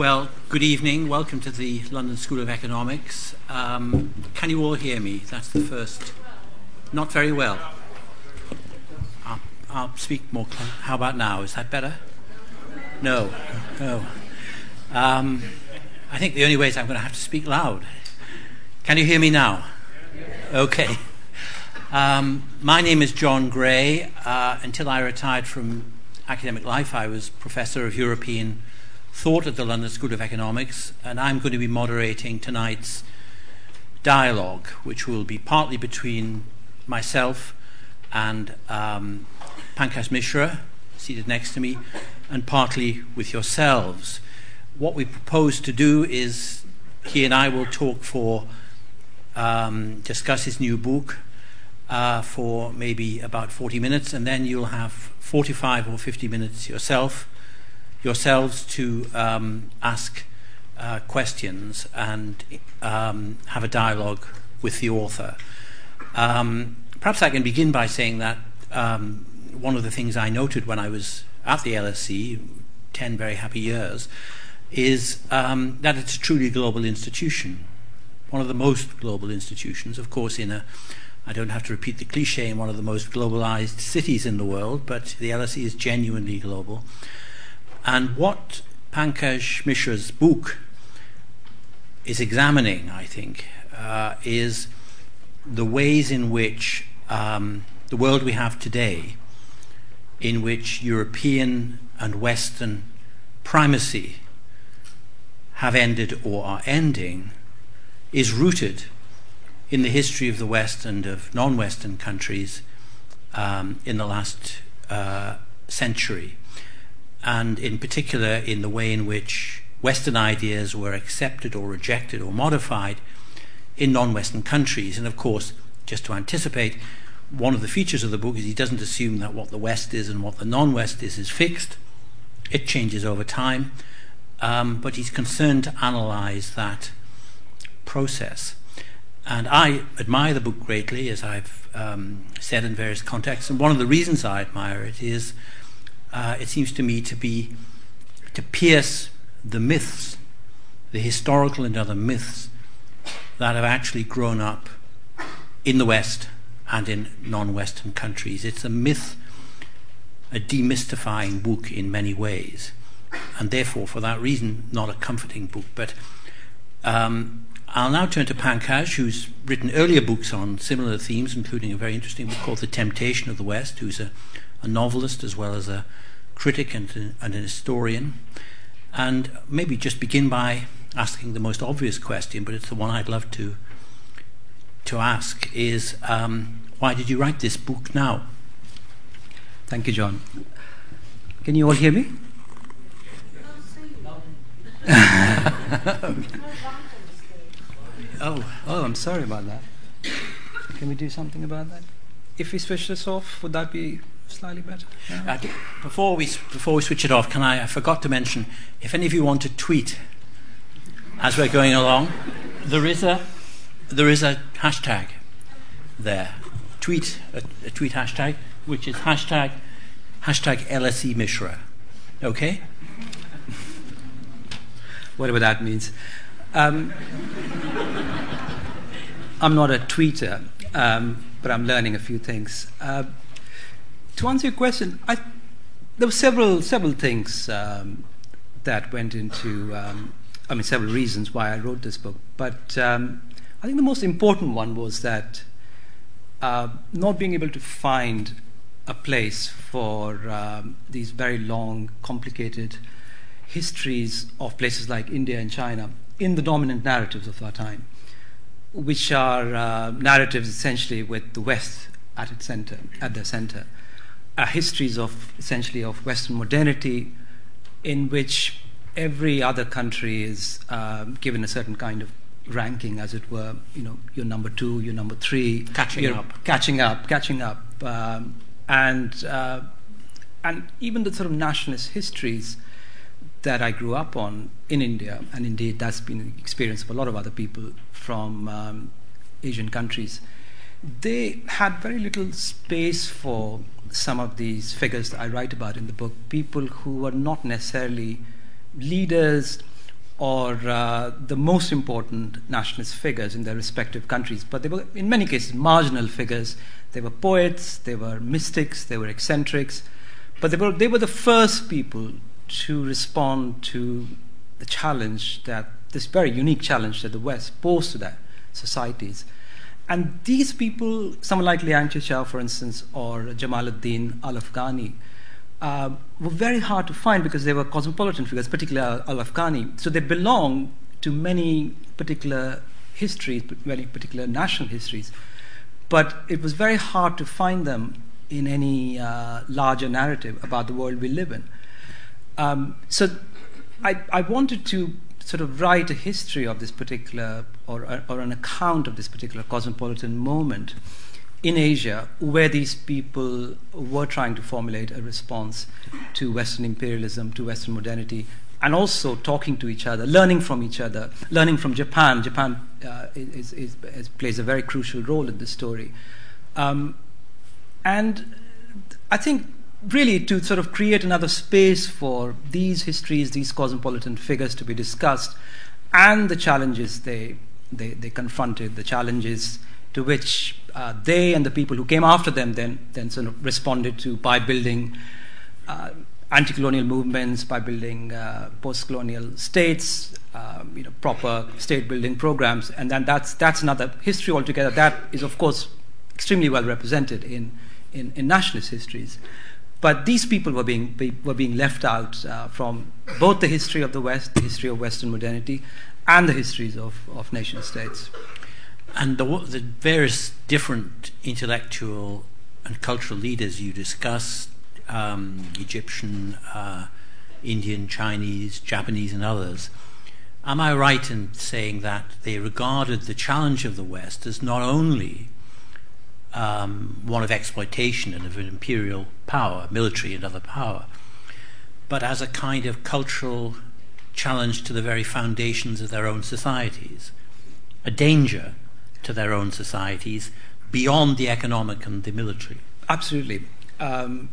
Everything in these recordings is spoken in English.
Well, good evening. Welcome to the London School of Economics. Um, can you all hear me? That's the first. Not very well. I'll, I'll speak more. How about now? Is that better? No. No. Um, I think the only way is I'm going to have to speak loud. Can you hear me now? Okay. Um, my name is John Gray. Uh, until I retired from academic life, I was professor of European thought at the London School of Economics, and I'm going to be moderating tonight's dialogue, which will be partly between myself and um, Pankaj Mishra, seated next to me, and partly with yourselves. What we propose to do is he and I will talk for, um, discuss his new book uh, for maybe about 40 minutes, and then you'll have 45 or 50 minutes yourself yourselves to um, ask uh, questions and um, have a dialogue with the author. Um, perhaps I can begin by saying that um, one of the things I noted when I was at the LSE, 10 very happy years, is um, that it's a truly global institution. One of the most global institutions, of course, in a I don't have to repeat the cliche in one of the most globalized cities in the world, but the LSE is genuinely global. And what Pankaj Mishra's book is examining, I think, uh, is the ways in which um, the world we have today, in which European and Western primacy have ended or are ending, is rooted in the history of the West and of non Western countries um, in the last uh, century and in particular in the way in which Western ideas were accepted or rejected or modified in non Western countries. And of course, just to anticipate, one of the features of the book is he doesn't assume that what the West is and what the non West is is fixed, it changes over time. Um, but he's concerned to analyze that process. And I admire the book greatly, as I've um, said in various contexts. And one of the reasons I admire it is uh, it seems to me to be to pierce the myths, the historical and other myths that have actually grown up in the West and in non-Western countries. It's a myth, a demystifying book in many ways, and therefore, for that reason, not a comforting book. But um, I'll now turn to Pankaj, who's written earlier books on similar themes, including a very interesting book called The Temptation of the West, who's a a novelist as well as a critic and, and an historian. And maybe just begin by asking the most obvious question, but it's the one I'd love to to ask: is um, why did you write this book now? Thank you, John. Can you all hear me? oh, oh, I'm sorry about that. Can we do something about that? If we switch this off, would that be slightly better. Uh, before we before we switch it off, can I? I forgot to mention if any of you want to tweet as we're going along, there is a there is a hashtag there. Tweet a, a tweet hashtag which is hashtag hashtag LSE Mishra. Okay. Whatever that means. Um, I'm not a tweeter, um, but I'm learning a few things. Uh, to answer your question, I, there were several several things um, that went into. Um, I mean, several reasons why I wrote this book, but um, I think the most important one was that uh, not being able to find a place for um, these very long, complicated histories of places like India and China in the dominant narratives of our time, which are uh, narratives essentially with the West at its center, at their center histories of essentially of Western modernity, in which every other country is um, given a certain kind of ranking, as it were. You know, you're number two, you're number three, catching you're up, catching up, catching up, um, and uh, and even the sort of nationalist histories that I grew up on in India, and indeed that's been the experience of a lot of other people from um, Asian countries. They had very little space for some of these figures that I write about in the book, people who were not necessarily leaders or uh, the most important nationalist figures in their respective countries. But they were, in many cases, marginal figures. They were poets, they were mystics, they were eccentrics, but they were, they were the first people to respond to the challenge that this very unique challenge that the West posed to their societies. And these people, someone like Liang Qichao, for instance, or Jamaluddin al Afghani, uh, were very hard to find because they were cosmopolitan figures, particularly al Afghani. So they belong to many particular histories, many particular national histories. But it was very hard to find them in any uh, larger narrative about the world we live in. Um, so I, I wanted to sort of write a history of this particular, or, or an account of this particular cosmopolitan moment in Asia, where these people were trying to formulate a response to Western imperialism, to Western modernity, and also talking to each other, learning from each other, learning from Japan. Japan uh, is, is, is, plays a very crucial role in this story. Um, and I think really to sort of create another space for these histories, these cosmopolitan figures to be discussed, and the challenges they, they, they confronted, the challenges to which uh, they and the people who came after them then, then sort of responded to by building uh, anti colonial movements, by building uh, post colonial states, um, you know, proper state building programs. And then that's, that's another history altogether. That is, of course, extremely well represented in, in, in nationalist histories. But these people were being, were being left out uh, from both the history of the West, the history of Western modernity, and the histories of, of nation states. And the, the various different intellectual and cultural leaders you discussed, um, Egyptian, uh, Indian, Chinese, Japanese, and others, am I right in saying that they regarded the challenge of the West as not only um, one of exploitation and of an imperial power, military and other power, but as a kind of cultural challenge to the very foundations of their own societies, a danger to their own societies beyond the economic and the military. Absolutely. Um,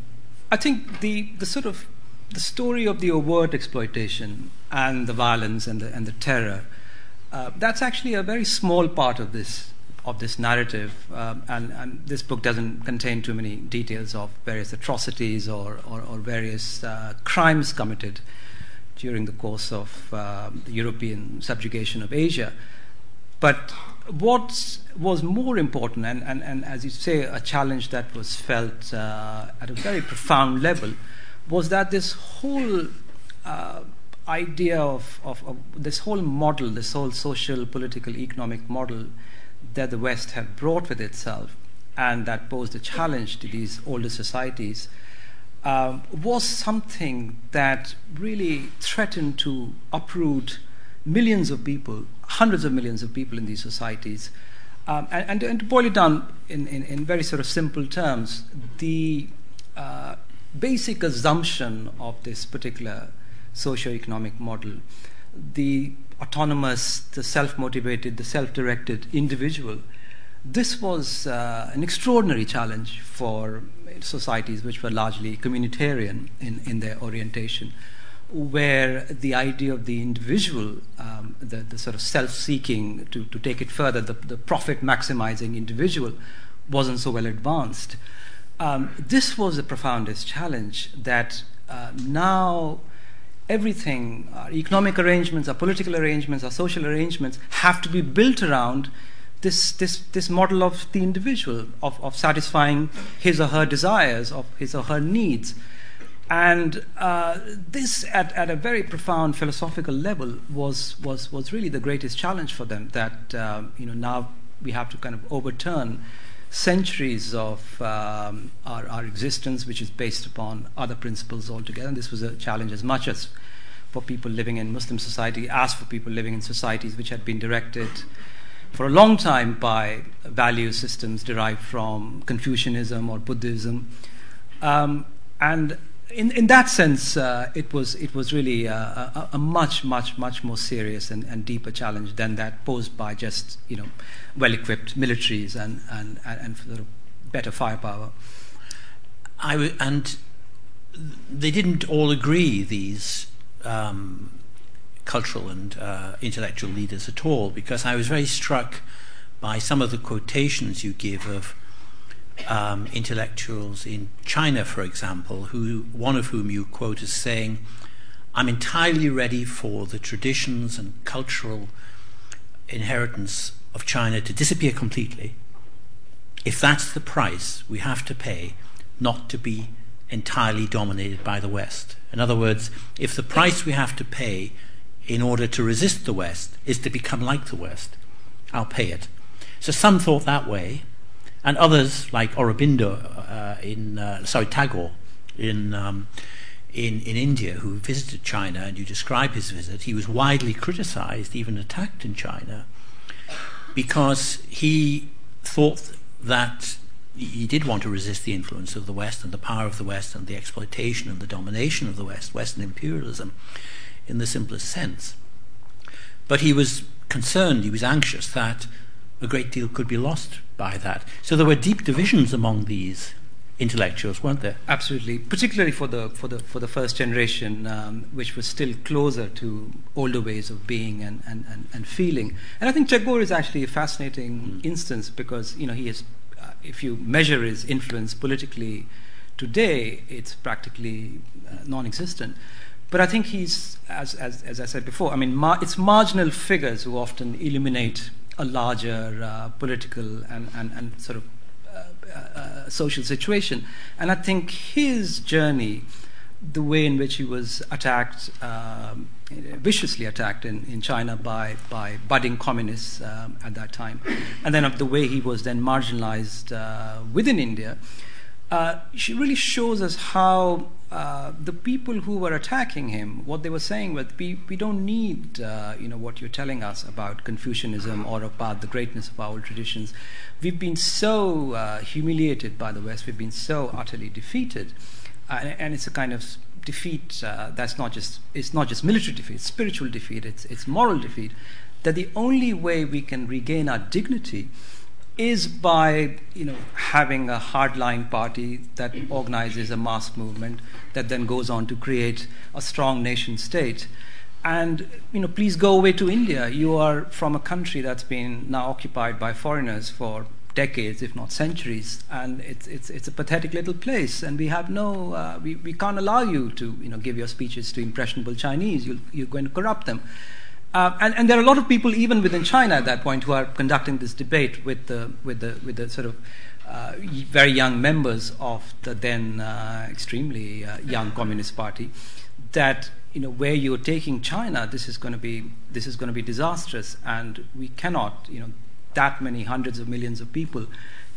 I think the, the sort of the story of the overt exploitation and the violence and the, and the terror, uh, that's actually a very small part of this of this narrative, um, and, and, this book doesn't contain too many details of various atrocities or, or, or various uh, crimes committed during the course of uh, the European subjugation of Asia. But what was more important, and, and, and as you say, a challenge that was felt uh, at a very profound level, was that this whole uh, idea of, of, of, this whole model, this whole social, political, economic model that the West had brought with itself and that posed a challenge to these older societies um, was something that really threatened to uproot millions of people, hundreds of millions of people in these societies. Um, and, and, and, to boil it down in, in, in, very sort of simple terms, the uh, basic assumption of this particular socio-economic model, the autonomous, the self motivated, the self directed individual. This was uh, an extraordinary challenge for societies which were largely communitarian in, in their orientation, where the idea of the individual, um, the, the, sort of self seeking, to, to take it further, the, the profit maximizing individual, wasn't so well advanced. Um, this was the profoundest challenge that uh, now everything, our economic arrangements, our political arrangements, our social arrangements have to be built around this, this, this model of the individual, of, of satisfying his or her desires, of his or her needs. And uh, this, at, at a very profound philosophical level, was, was, was really the greatest challenge for them. That uh, you know, now we have to kind of overturn centuries of um, our, our existence, which is based upon other principles altogether. And this was a challenge as much as for people living in Muslim society as for people living in societies which had been directed for a long time by value systems derived from Confucianism or Buddhism. Um, and in, in that sense, uh, it, was, it was really a, a, a, much, much, much more serious and, and deeper challenge than that posed by just you know, well equipped militaries and, and, and, sort of better firepower. I w- and they didn't all agree, these um, cultural and uh, intellectual leaders at all, because I was very struck by some of the quotations you give of um, intellectuals in China, for example, who one of whom you quote as saying, "I'm entirely ready for the traditions and cultural inheritance of China to disappear completely." if that's the price we have to pay not to be entirely dominated by the West. In other words, if the price we have to pay in order to resist the West is to become like the West, I'll pay it. So some thought that way, and others, like Aurobindo uh, in, uh, sorry, Tagore in, um, in, in India, who visited China, and you describe his visit, he was widely criticized, even attacked in China, because he thought that he did want to resist the influence of the West and the power of the West and the exploitation and the domination of the West, Western imperialism in the simplest sense. But he was concerned, he was anxious that a great deal could be lost by that. So there were deep divisions among these intellectuals, weren't there? Absolutely, particularly for the for the for the first generation, um, which was still closer to older ways of being and, and, and, and feeling. And I think Tagore is actually a fascinating mm. instance because you know he is, uh, if you measure his influence politically today, it's practically uh, non-existent. But I think he's, as, as, as I said before, I mean, mar- it's marginal figures who often illuminate a larger uh, political and, and, and sort of uh, social situation. And I think his journey, the way in which he was attacked, um, viciously attacked in, in China by, by budding communists um, at that time, and then of the way he was then marginalized uh, within India, uh, she really shows us how uh, the people who were attacking him, what they were saying was, we, we don't need, uh, you know, what you're telling us about Confucianism or about the greatness of our old traditions. We've been so uh, humiliated by the West. We've been so utterly defeated, and, and, it's a kind of defeat uh, that's not just it's not just military defeat, it's spiritual defeat, it's it's moral defeat. That the only way we can regain our dignity is by you know having a hardline party that organizes a mass movement that then goes on to create a strong nation state. And you know please go away to india. You are from a country that's been now occupied by foreigners for decades if not centuries and it's it's it's a pathetic little place. And we have no uh, we, we can't allow you to you know give your speeches to impressionable chinese. You you're going to corrupt them uh, and, and, there are a lot of people, even within China at that point, who are conducting this debate with the, with the, with the sort of uh, very young members of the then uh, extremely uh, young Communist Party. That you know, where you're taking China, this is going to be this is going to be disastrous, and we cannot, you know, that many hundreds of millions of people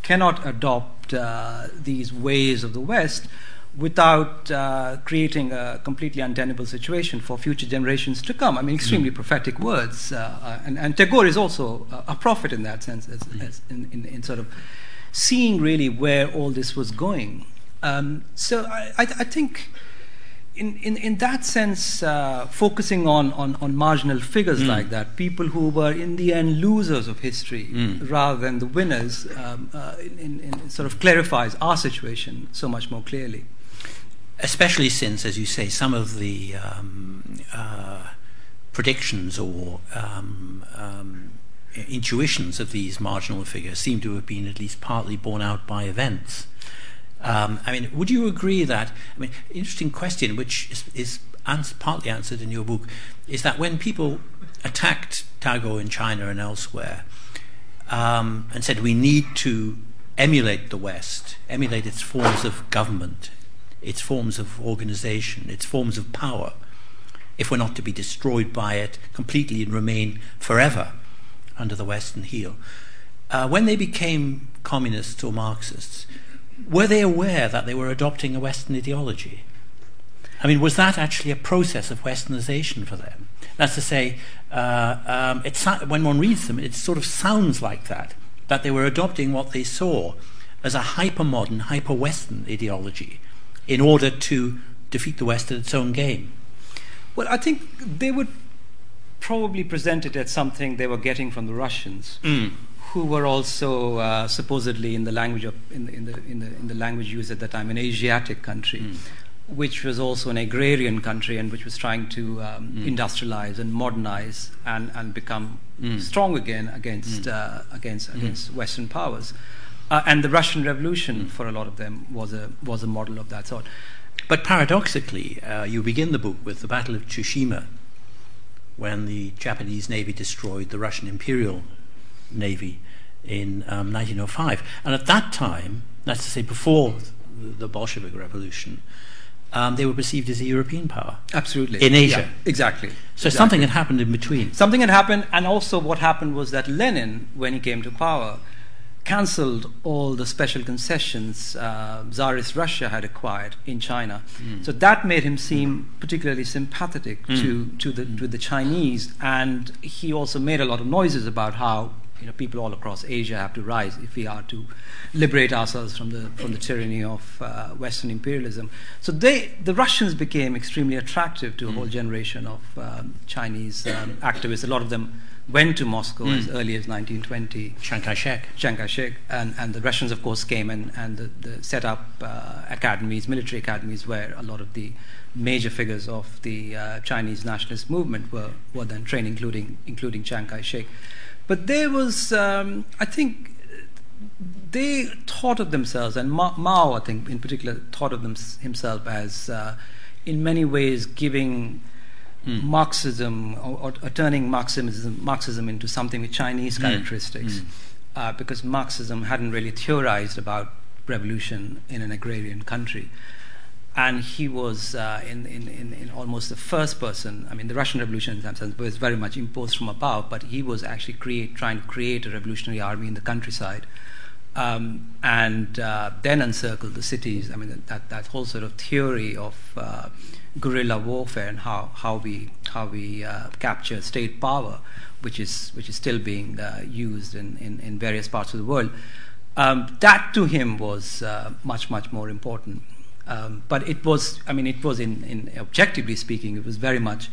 cannot adopt uh, these ways of the West without uh, creating a completely untenable situation for future generations to come. I mean, extremely mm. prophetic words. Uh, uh, and, and, Tagore is also a, a prophet in that sense, as, mm. as in, in, in, sort of seeing really where all this was going. Um, so I, I, I, think. In, in, in that sense, uh, focusing on, on, on marginal figures mm. like that, people who were in the end losers of history mm. rather than the winners, um, uh, in, in, sort of clarifies our situation so much more clearly especially since, as you say, some of the um, uh, predictions or um, um, intuitions of these marginal figures seem to have been at least partly borne out by events. Um, I mean, would you agree that? I mean, interesting question, which is, is partly answered in your book, is that when people attacked Tagore in China and elsewhere, um, and said we need to emulate the West, emulate its forms of government, its forms of organization, its forms of power, if we're not to be destroyed by it completely and remain forever under the Western heel. Uh, when they became communists or Marxists, were they aware that they were adopting a Western ideology? I mean, was that actually a process of Westernization for them? That's to say, uh, um, it, when one reads them, it sort of sounds like that, that they were adopting what they saw as a hyper-modern, hyper-Western ideology in order to defeat the West at its own game? Well, I think they would probably present it as something they were getting from the Russians, mm. who were also uh, supposedly in the language of in the, in the, in the in the language used at that time an Asiatic country. Mm. which was also an agrarian country and which was trying to um, Mm. industrialize and modernize and, and become Mm. strong again against Mm. uh, against against Western powers. Uh, and the Russian Revolution, Mm. for a lot of them, was a was a model of that sort. But paradoxically, uh, you begin the book with the Battle of Tsushima, when the Japanese Navy destroyed the Russian Imperial Navy in um, 1905. And at that time, that's to say before the, the Bolshevik Revolution, um, they were perceived as a European power. Absolutely. In Asia. Yeah, exactly. So Exactly. something had happened in between. Something had happened, and also what happened was that Lenin, when he came to power, cancelled all the special concessions uh, Tsarist Russia had acquired in China. Mm. So that made him seem particularly sympathetic Mm. to, to, the, to the Chinese, and he also made a lot of noises about how you know, people all across Asia have to rise if we are to liberate ourselves from the, from the tyranny of uh, Western imperialism. So they, the Russians became extremely attractive to a Mm. whole generation of um, Chinese um, activists. A lot of them went to Moscow as Mm. early as 1920. Chiang Kai-shek. Chiang Kai-shek, and, and the Russians, of course, came and, and the, the set up uh, academies, military academies, where a lot of the major figures of the uh, Chinese nationalist movement were, were then trained, including, including Chiang Kai-shek. But there was, um, I think, they thought of themselves, and Ma- Mao, I think, in particular, thought of them, himself as, uh, in many ways, giving Mm. Marxism or, or, or turning Marxism, Marxism into something with Chinese Mm. characteristics, Mm. uh, because Marxism hadn't really theorized about revolution in an agrarian country. And he was uh, in, in, in, in almost the first person. I mean, the Russian Revolution, in some sense, was very much imposed from above, but he was actually create, trying to create a revolutionary army in the countryside um, and uh, then encircle the cities. I mean, that, that whole sort of theory of uh, guerrilla warfare and how, how we, how we uh, capture state power, which is, which is still being uh, used in, in, in various parts of the world. Um, that to him was uh, much, much more important. Um, but it was, I mean, it was in, in objectively speaking, it was very much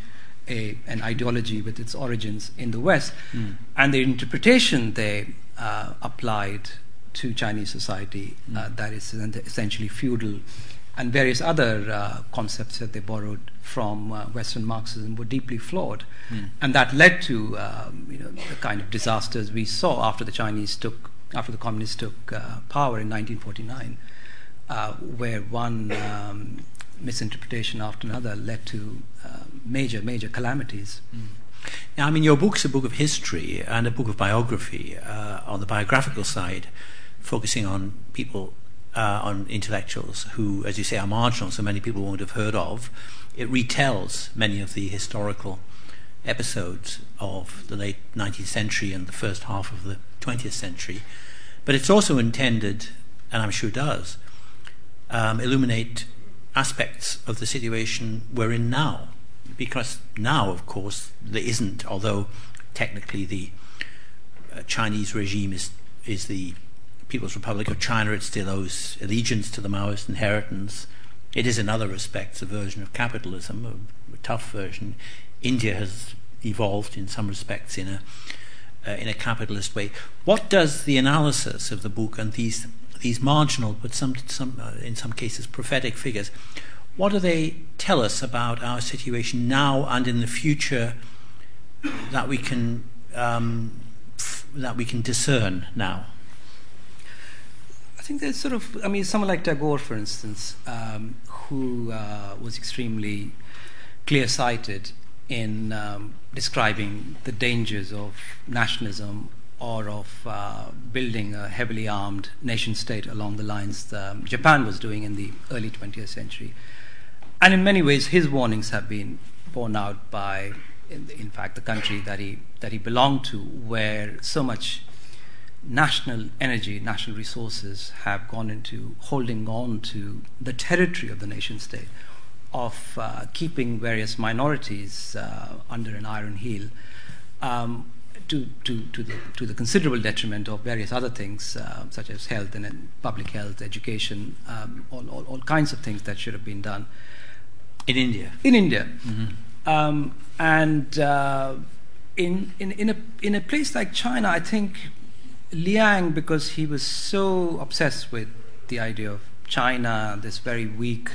a, an ideology with its origins in the West. Mm. And the interpretation they uh, applied to Chinese society, Mm. that is essentially feudal, and various other uh, concepts that they borrowed from uh, Western Marxism were deeply flawed. Mm. And that led to um, you know, the kind of disasters we saw after the Chinese took, after the communists took uh, power in 1949, uh, where one um, misinterpretation after another led to uh, major, major calamities. Now, I mean, your book's a book of history and a book of biography. Uh, on the biographical side, focusing on people, uh, on intellectuals who, as you say, are marginal, so many people won't have heard of. It retells many of the historical episodes of the late 19th century and the first half of the 20th century. But it's also intended, and I'm sure does, um, illuminate aspects of the situation we're in now. Because now, of course, there isn't, although technically the uh, Chinese regime is, is the People's Republic of China, it still owes allegiance to the Maoist inheritance. It is, in other respects, a version of capitalism, a, a tough version. India has evolved in some respects in a uh, in a capitalist way. What does the analysis of the book and these these marginal, but some some uh, in some cases prophetic figures, what do they tell us about our situation now and in the future that we can um, f- that we can discern now? I think there's sort of, I mean, someone like Tagore, for instance, um, who uh, was extremely clear sighted in um, describing the dangers of nationalism or of uh, building a heavily armed nation state along the lines um, Japan was doing in the early 20th century. And in many ways, his warnings have been borne out by, in, in fact, the country that he, that he belonged to, where so much national energy, national resources have gone into holding on to the territory of the nation state, of uh, keeping various minorities uh, under an iron heel, um, to, to, to, the, to the considerable detriment of various other things, uh, such as health and, public health, education, um, all, all, all kinds of things that should have been done In India. in India. Mm-hmm. Um, and uh, in, in, in, a, in a place like China, I think Liang, because he was so obsessed with the idea of China, this very weak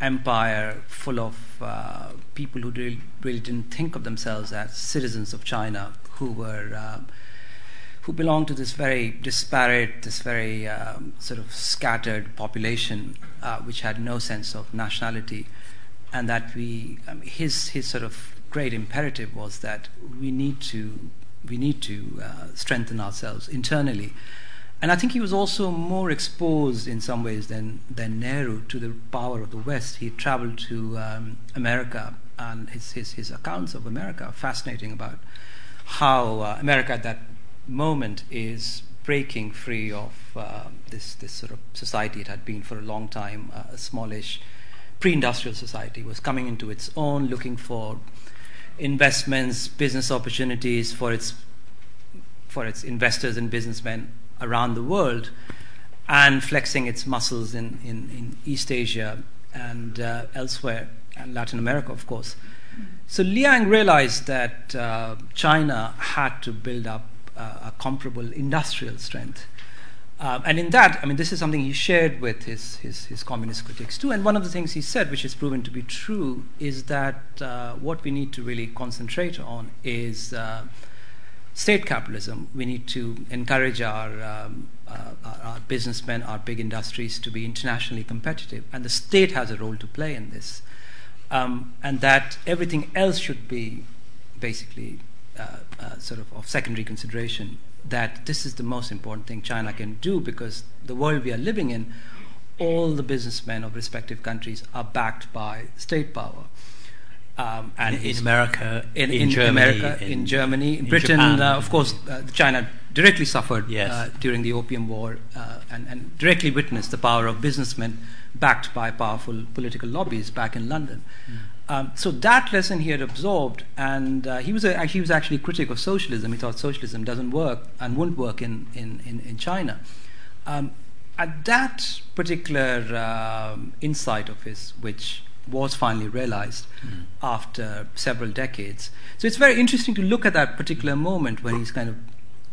empire full of uh, people who really, really, didn't think of themselves as citizens of China, who were uh, who belonged to this very disparate, this very um, sort of scattered population, uh, which had no sense of nationality, and that we um, his his sort of great imperative was that we need to we need to uh, strengthen ourselves internally. And I think he was also more exposed in some ways than, than Nehru to the power of the West. He traveled to um, America, and his, his, his accounts of America are fascinating about how uh, America at that moment is breaking free of uh, this, this sort of society it had been for a long time, uh, a smallish pre industrial society, was coming into its own, looking for investments, business opportunities for its, for its investors and businessmen around the world, and flexing its muscles in, in, in East Asia and uh, elsewhere, and Latin America, of course. So Liang realized that uh, China had to build up uh, a comparable industrial strength. Uh, and in that, I mean, this is something he shared with his, his, his, communist critics too. And one of the things he said, which has proven to be true, is that uh, what we need to really concentrate on is uh, state capitalism. We need to encourage our, um, uh, our, businessmen, our big industries to be internationally competitive. And the state has a role to play in this. Um, and that everything else should be basically uh, sort of of secondary consideration that this is the most important thing China can do because the world we are living in, all the businessmen of respective countries are backed by state power. Um, and in, in America, in, in, in Germany, America, in, Germany, in Britain, uh, of course, uh, China directly suffered yes. uh, during the Opium War uh, and, and, directly witnessed the power of businessmen backed by powerful political lobbies back in London. Mm. Um, so that lesson he had absorbed, and uh, he was a, he was actually a critic of socialism. He thought socialism doesn't work and won't work in in in, in China. Um, at that particular um, insight of his, which was finally realized mm. after several decades. So it's very interesting to look at that particular moment when he's kind of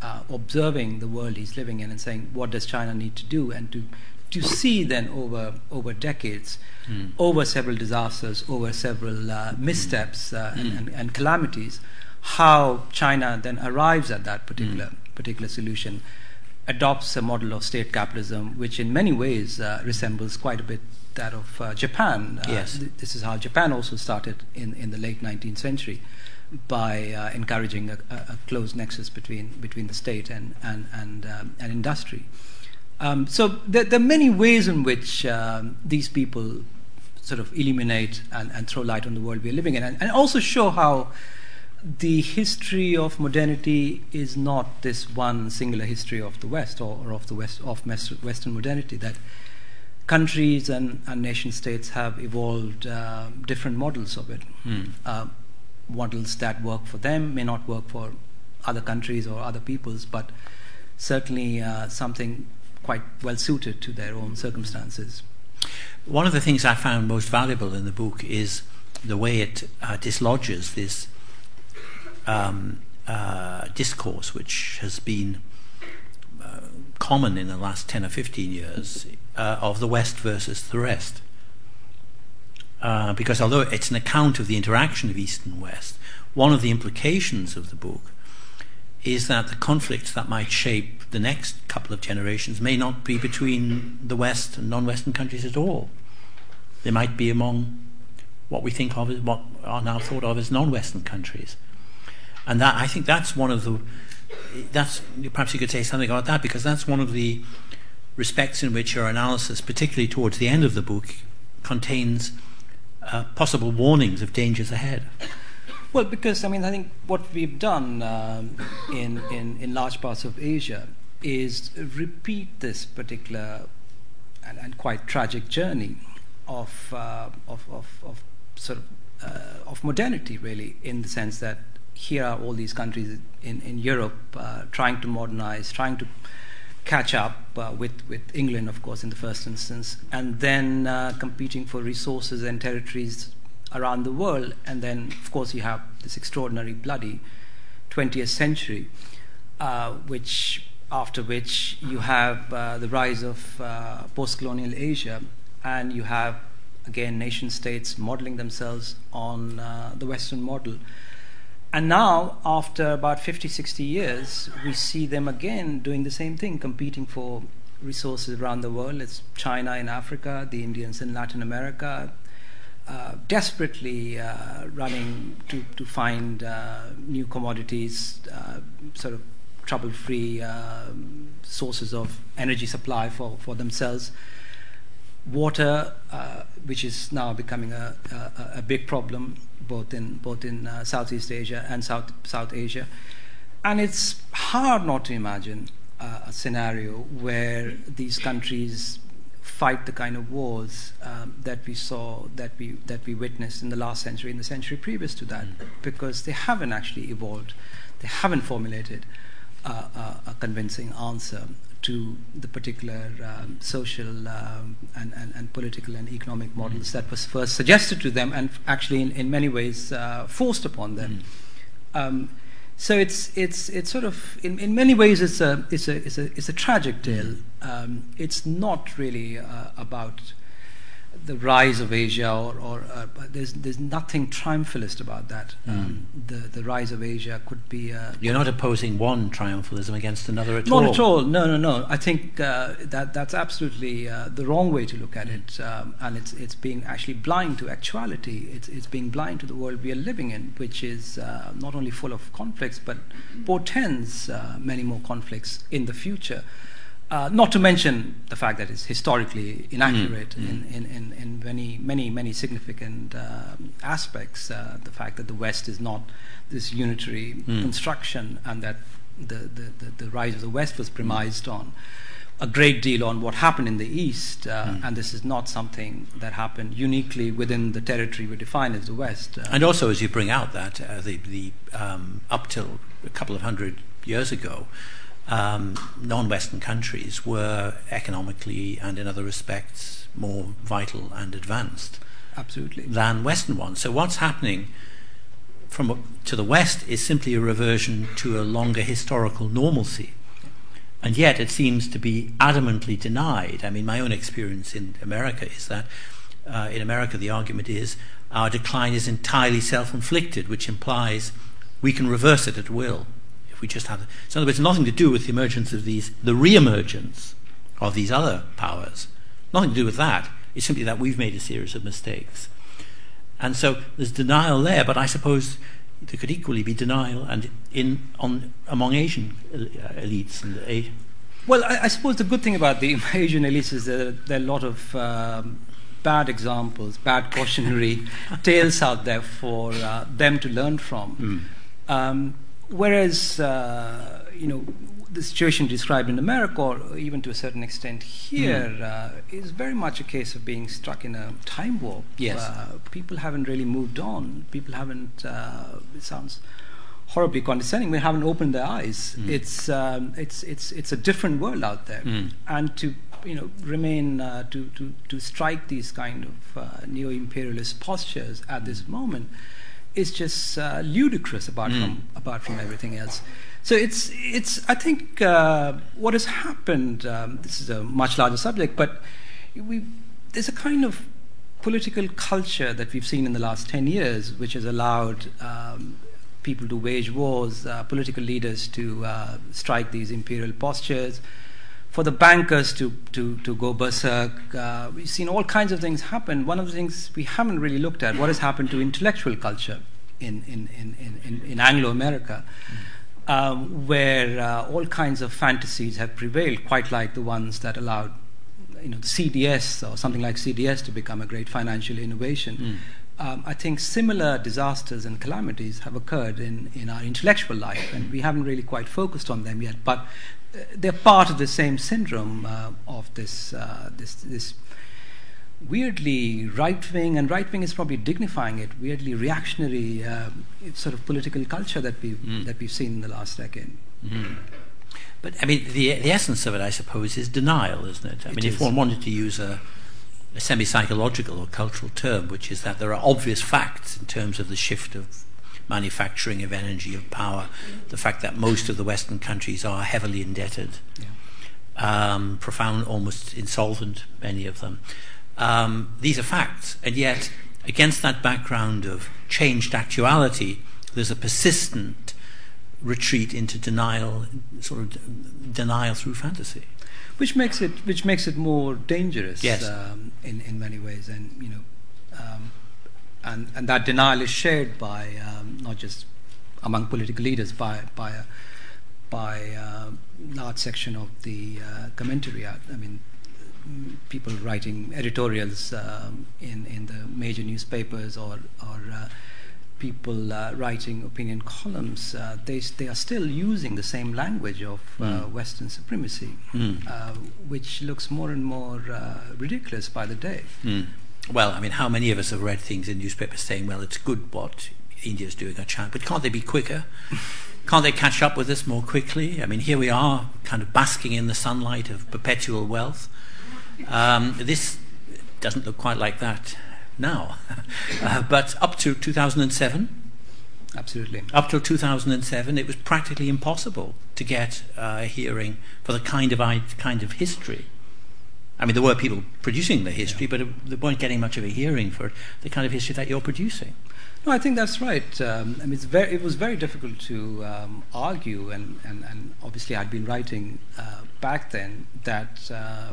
uh, observing the world he's living in and saying, what does China need to do? And to, to see then over, over decades, mm. over several disasters, over several uh, missteps uh, mm. and, and, and, calamities, how China then arrives at that particular, mm. particular solution, adopts a model of state capitalism, which in many ways uh, resembles quite a bit that of uh, Japan. Uh, yes. Th- this is how Japan also started in, in the late 19th century by uh, encouraging a, a, close nexus between, between the state and, and, and, um, and industry. Um, so there, there, are many ways in which um, these people sort of illuminate and, and, throw light on the world we're living in, and, and, also show how the history of modernity is not this one singular history of the West or, or of the West of Western modernity. That countries and, and nation states have evolved uh, different models of it. Mm. Uh, models that work for them may not work for other countries or other peoples, but certainly uh, something quite well suited to their own circumstances. One of the things I found most valuable in the book is the way it uh, dislodges this um, uh, discourse, which has been uh, common in the last 10 or 15 years, uh, of the West versus the rest. Uh, because although it's an account of the interaction of East and West, one of the implications of the book is that the conflicts that might shape the next couple of generations may not be between the West and non-Western countries at all. They might be among what we think of as what are now thought of as non-Western countries, and that I think that's one of the that's perhaps you could say something about that because that's one of the respects in which your analysis, particularly towards the end of the book, contains uh, possible warnings of dangers ahead. Well, because I mean, I think what we've done um, in, in, in large parts of Asia is repeat this particular and, and quite tragic journey of, uh, of, of, of, sort of uh, of modernity, really, in the sense that here are all these countries in, in Europe uh, trying to modernize, trying to catch up uh, with, with England, of course, in the first instance, and then uh, competing for resources and territories around the world. And then, of course, you have this extraordinary, bloody 20th century, uh, which after which you have uh, the rise of uh, post colonial Asia, and you have again, nation states modeling themselves on uh, the Western model. And now, after about 50, 60 years, we see them again doing the same thing, competing for resources around the world. It's China in Africa, the Indians in Latin America, uh, desperately uh, running to, to find uh, new commodities, uh, sort of trouble free um, sources of energy supply for, for themselves. Water, uh, which is now becoming a, a, a, big problem both in, both in Southeast Asia and South, South Asia. And it's hard not to imagine a scenario where these countries fight the kind of wars um, that we saw, that we, that we witnessed in the last century, in the century previous to that, because they haven't actually evolved. They haven't formulated uh, a, a convincing answer to the particular um, social um, and, and, and, political and economic models mm. that was first suggested to them and actually, in, in many ways, uh, forced upon them. Mm. Um, so it's it's it's sort of in, in many ways it's a it's a it's a it's a tragic tale. Um, it's not really uh, about the rise of Asia, or, or uh, there's there's nothing triumphalist about that. Mm. Um, the the rise of Asia could be. Uh, You're not opposing one triumphalism against another at not all. Not at all. No, no, no. I think uh, that that's absolutely uh, the wrong way to look at it, um, and it's it's being actually blind to actuality. It's it's being blind to the world we are living in, which is uh, not only full of conflicts but portends uh, many more conflicts in the future. Uh, not to mention the fact that it's historically inaccurate mm. in, in, in, in, many, many, many significant uh, aspects. Uh, the fact that the West is not this unitary mm. construction and that the, the, the, the, rise of the West was premised on a great deal on what happened in the East, uh, mm. and this is not something that happened uniquely within the territory we define as the West. Uh. and also, as you bring out that uh, the, the um, up till a couple of hundred years ago, um, non-Western countries were economically and in other respects more vital and advanced absolutely than Western ones. So what's happening from to the West is simply a reversion to a longer historical normalcy. And yet it seems to be adamantly denied. I mean, my own experience in America is that uh, in America the argument is our decline is entirely self inflicted, which implies we can reverse it at will we just have. So in other words, nothing to do with the emergence of these, the re-emergence of these other powers. Nothing to do with that. It's simply that we've made a series of mistakes. And so there's denial there, but I suppose there could equally be denial and in on among Asian elites and. Well, I, I, suppose the good thing about the Asian elites is that there are a lot of um, bad examples, bad cautionary tales out there for uh, them to learn from. Mm. Um, whereas, uh, you know, the situation described in America, or even to a certain extent here, mm. uh, is very much a case of being stuck in a time warp. Yes. Uh, people haven't really moved on. People haven't, uh, it sounds horribly condescending, we haven't opened their eyes. Mm. It's, um, it's, it's, it's a different world out there. Mm. And to you know, remain uh, to, to, to strike these kind of uh, neo-imperialist postures at this hmm. moment is just uh, ludicrous apart mm. from apart from everything else. So it's it's I think uh, what has happened. Um, this is a much larger subject, but we, there's a kind of political culture that we've seen in the last ten years, which has allowed. Um, people to wage wars, uh, political leaders to uh, strike these imperial postures, for the bankers to, to, to go berserk. Uh, we've seen all kinds of things happen. One of the things we haven't really looked at, what has happened to intellectual culture in, in, in, in, in Anglo America, mm. where uh, all kinds of fantasies have prevailed, quite like the ones that allowed you know, the CDS or something like CDS to become a great financial innovation. Mm. Um, I think similar disasters and calamities have occurred in, in our intellectual life, and we haven't really quite focused on them yet. But they're part of the same syndrome uh, of this, uh, this, this weirdly right wing, and right wing is probably dignifying it, weirdly reactionary uh, sort of political culture that we've, mm. that we've seen in the last decade. Mm. But I mean, the, the essence of it, I suppose, is denial, isn't it? I it mean, is. if one wanted to use a, a semi psychological or cultural term, which is that there are obvious facts in terms of the shift of manufacturing of energy, of power, the fact that most of the Western countries are heavily indebted, yeah. um, profound, almost insolvent, many of them. Um, these are facts, and yet, against that background of changed actuality, there's a persistent retreat into denial, sort of denial through fantasy. Which makes it, which makes it more dangerous yes. um, in, in many ways. And, you know, um, and, and that denial is shared by um, not just among political leaders, by, by a by a large section of the uh, commentary. I mean, people writing editorials um, in in the major newspapers or or uh, people uh, writing opinion columns, uh, they they are still using the same language of mm. Western supremacy, mm. which looks more and more ridiculous by the day. Mm. Well, I mean, how many of us have read things in newspapers saying, "Well, it's good what India's doing or China, but can't they be quicker?" Can't they catch up with us more quickly? I mean, here we are, kind of basking in the sunlight of perpetual wealth. Um, this doesn't look quite like that now. uh, but up to 2007, Absolutely. Up till 2007, it was practically impossible to get uh, a hearing for the kind of kind of history. I mean, there were people producing the history, yeah. but they weren't getting much of a hearing for the kind of history that you're producing. No, I think that's right. Um, I mean, very, it was very difficult to um, argue, and, and, and obviously I'd been writing uh, back then that uh,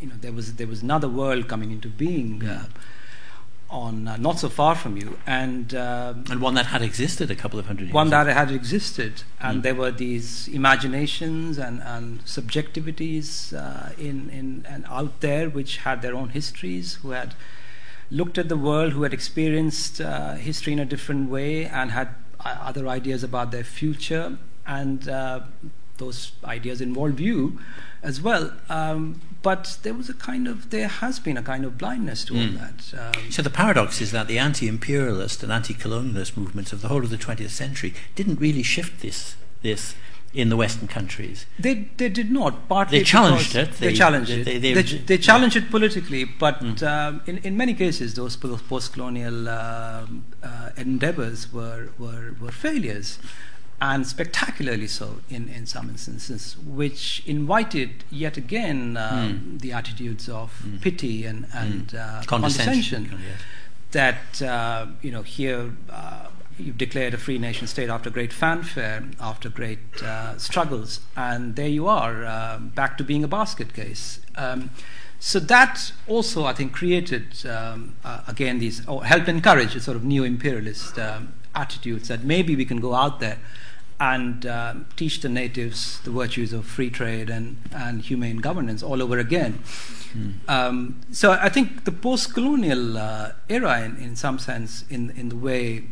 you know there was there was another world coming into being. Uh, on uh, not so far from you, and um, and one that had existed a couple of hundred years. One that had existed, and mm. there were these imaginations and, and subjectivities uh, in in and out there which had their own histories, who had looked at the world, who had experienced uh, history in a different way and had uh, other ideas about their future, and uh, those ideas involved you as well. Um, but there was a kind of, there has been a kind of blindness to mm. all hmm. that. Um, so the paradox is that the anti-imperialist and anti-colonialist movements of the whole of the 20th century didn't really shift this this in the Western countries. They, they did not. Partly they challenged it. They, they challenged it. They, they, they, challenged it politically, but mm. um, in, in many cases, those post-colonial um, uh, endeavors were, were, were failures, and spectacularly so in, in some instances, which invited yet again um, mm. the attitudes of mm. pity and, and mm. uh, condescension. condescension. That uh, you know here uh, you've declared a free nation state after great fanfare, after great uh, struggles, and there you are, uh, back to being a basket case. Um, so that also, I think, created um, uh, again these or helped encourage a sort of neo imperialist um, attitudes that maybe we can go out there and uh, teach the natives the virtues of free trade and, and humane governance all over again. Mm. Um, so I think the post colonial uh, era, in, in some sense, in, in the way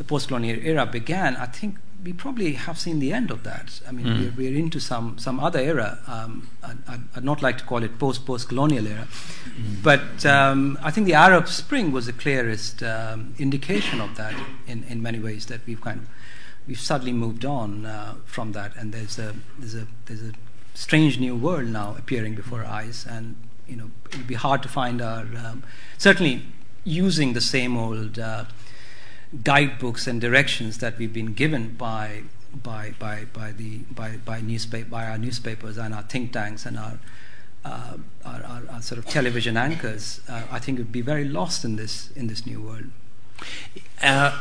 the post-colonial era began, I think we probably have seen the end of that. I mean, mm. we're, we're, into some, some other era. Um, I, would not like to call it post post colonial era, mm. but um, I think the Arab Spring was the clearest um, indication of that in, in many ways. That we've kind of we've suddenly moved on uh, from that, and there's a there's a there's a strange new world now appearing before our eyes, and you know it'll be hard to find our um, certainly using the same old. Uh, guidebooks and directions that we've been given by by by by the by by newspaper by our newspapers and our think tanks and our uh, our, our, our, sort of television anchors, uh, I think would be very lost in this in this new world. Uh,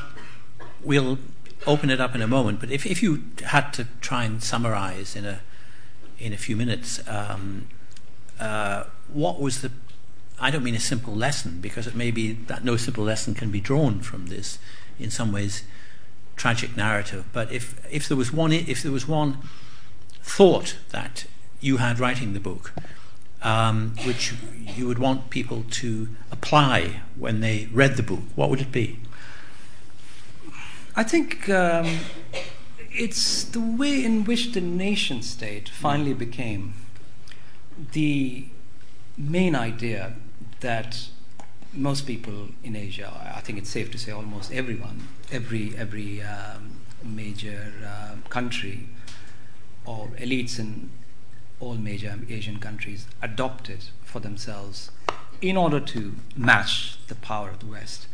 we'll open it up in a moment, but if, if you had to try and summarize in a in a few minutes, um, uh, what was the I don't mean a simple lesson because it may be that no simple lesson can be drawn from this in some ways tragic narrative. But if if there was one if there was one thought that you had writing the book, um, which you would want people to apply when they read the book, what would it be? I think um, it's the way in which the nation state finally became the main idea that most people in Asia, I think it's safe to say almost everyone, every every um, major uh, country or elites in all major Asian countries adopted for themselves in order to match the power of the West.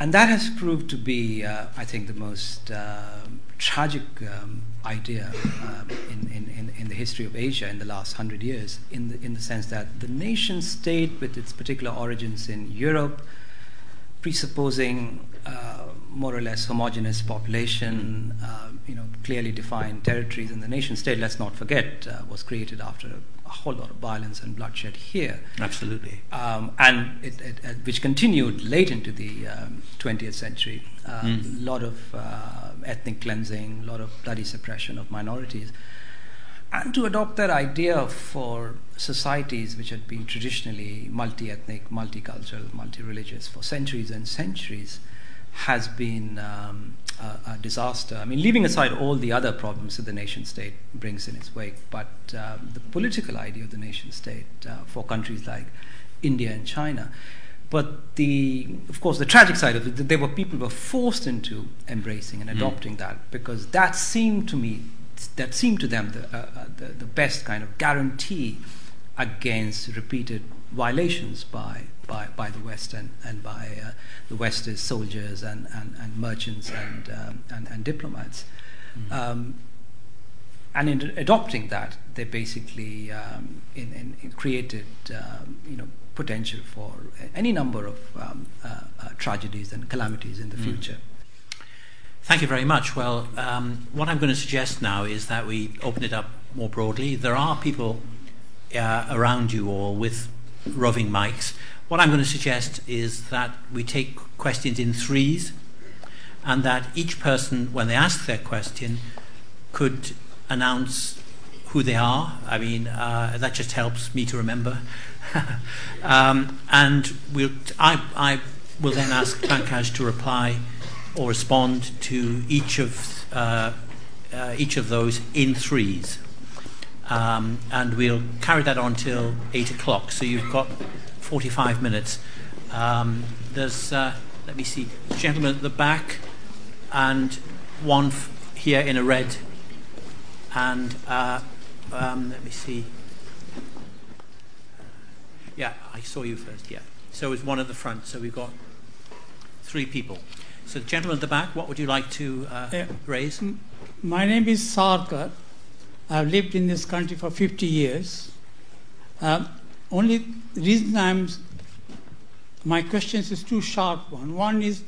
And that has proved to be, uh, I think, the most uh, tragic um, idea um, in, in, in, the history of Asia in the last hundred years, in the, in the sense that the nation state, with its particular origins in Europe, presupposing more or less homogeneous population, uh, you know, clearly defined territories, and the nation state, let's not forget, uh, was created after a whole lot of violence and bloodshed here. Absolutely. Um, and it, it, it, which continued late into the um, 20th century. A um, mm. lot of uh, ethnic cleansing, a lot of bloody suppression of minorities. And to adopt that idea for societies which had been traditionally multi ethnic, multicultural, multi religious for centuries and centuries has been um, a, a, disaster. I mean, leaving aside all the other problems that the nation state brings in its wake, but uh, the political idea of the nation state uh, for countries like India and China. But the, of course, the tragic side of it, there were people were forced into embracing and hmm. adopting mm. that because that seemed to me, that seemed to them the, uh, uh, the, the best kind of guarantee against repeated violations by by, by the West and, and by uh, the West's soldiers and, and, and merchants and, um, and, and, diplomats. Mm. Um, and in adopting that, they basically um, in, in created um, you know potential for any number of um, uh, uh, tragedies and calamities in the mm. future. Thank you very much. Well, um, what I'm going to suggest now is that we open it up more broadly. There are people uh, around you all with roving mics. What I'm going to suggest is that we take questions in threes and that each person, when they ask their question, could announce who they are. I mean, uh, that just helps me to remember. um, and we'll, I, I will then ask Pankaj to reply or respond to each of, uh, uh, each of those in threes. Um, and we'll carry that on till 8 o'clock. So you've got 45 minutes. Um, there's, uh, let me see, gentleman at the back, and one f- here in a red, and uh, um, let me see. Yeah, I saw you first, yeah. So is one at the front, so we've got three people. So, the gentleman at the back, what would you like to uh, yeah. raise? My name is Sarkar. I've lived in this country for 50 years. Uh, only reason I'm my questions is two sharp one. One is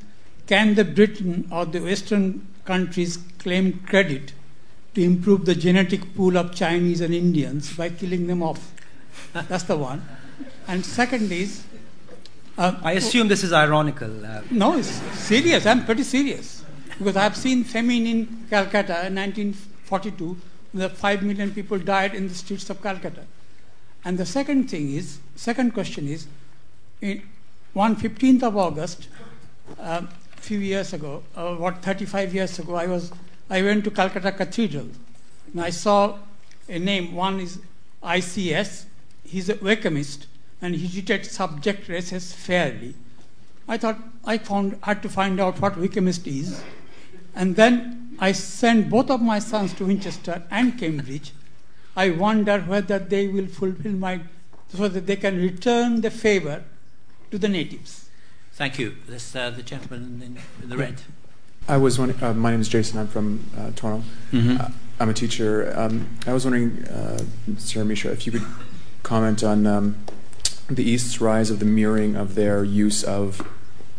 can the Britain or the Western countries claim credit to improve the genetic pool of Chinese and Indians by killing them off? That's the one. And second is uh, I assume this is ironical. Uh, no, it's serious. I'm pretty serious. Because I've seen famine in Calcutta in 1942, the 5 million people died in the streets of Calcutta. And the second thing is, second question is, in, one 15th of August, a uh, few years ago, uh, what 35 years ago, I was I went to Calcutta Cathedral, and I saw a name. One is ICS. He's a Wykehamist, and he treated subject races fairly. I thought I found had to find out what Wykehamist is, and then I sent both of my sons to Winchester and Cambridge I wonder whether they will fulfill my, so that they can return the favor to the natives. Thank you. This, uh, the gentleman in, in the red. I was wondering, uh, my name is Jason. I'm from uh, Toronto. Mm-hmm. Uh, I'm a teacher. Um, I was wondering, uh, Sir Mishra, if you could comment on um, the East's rise of the mirroring of their use of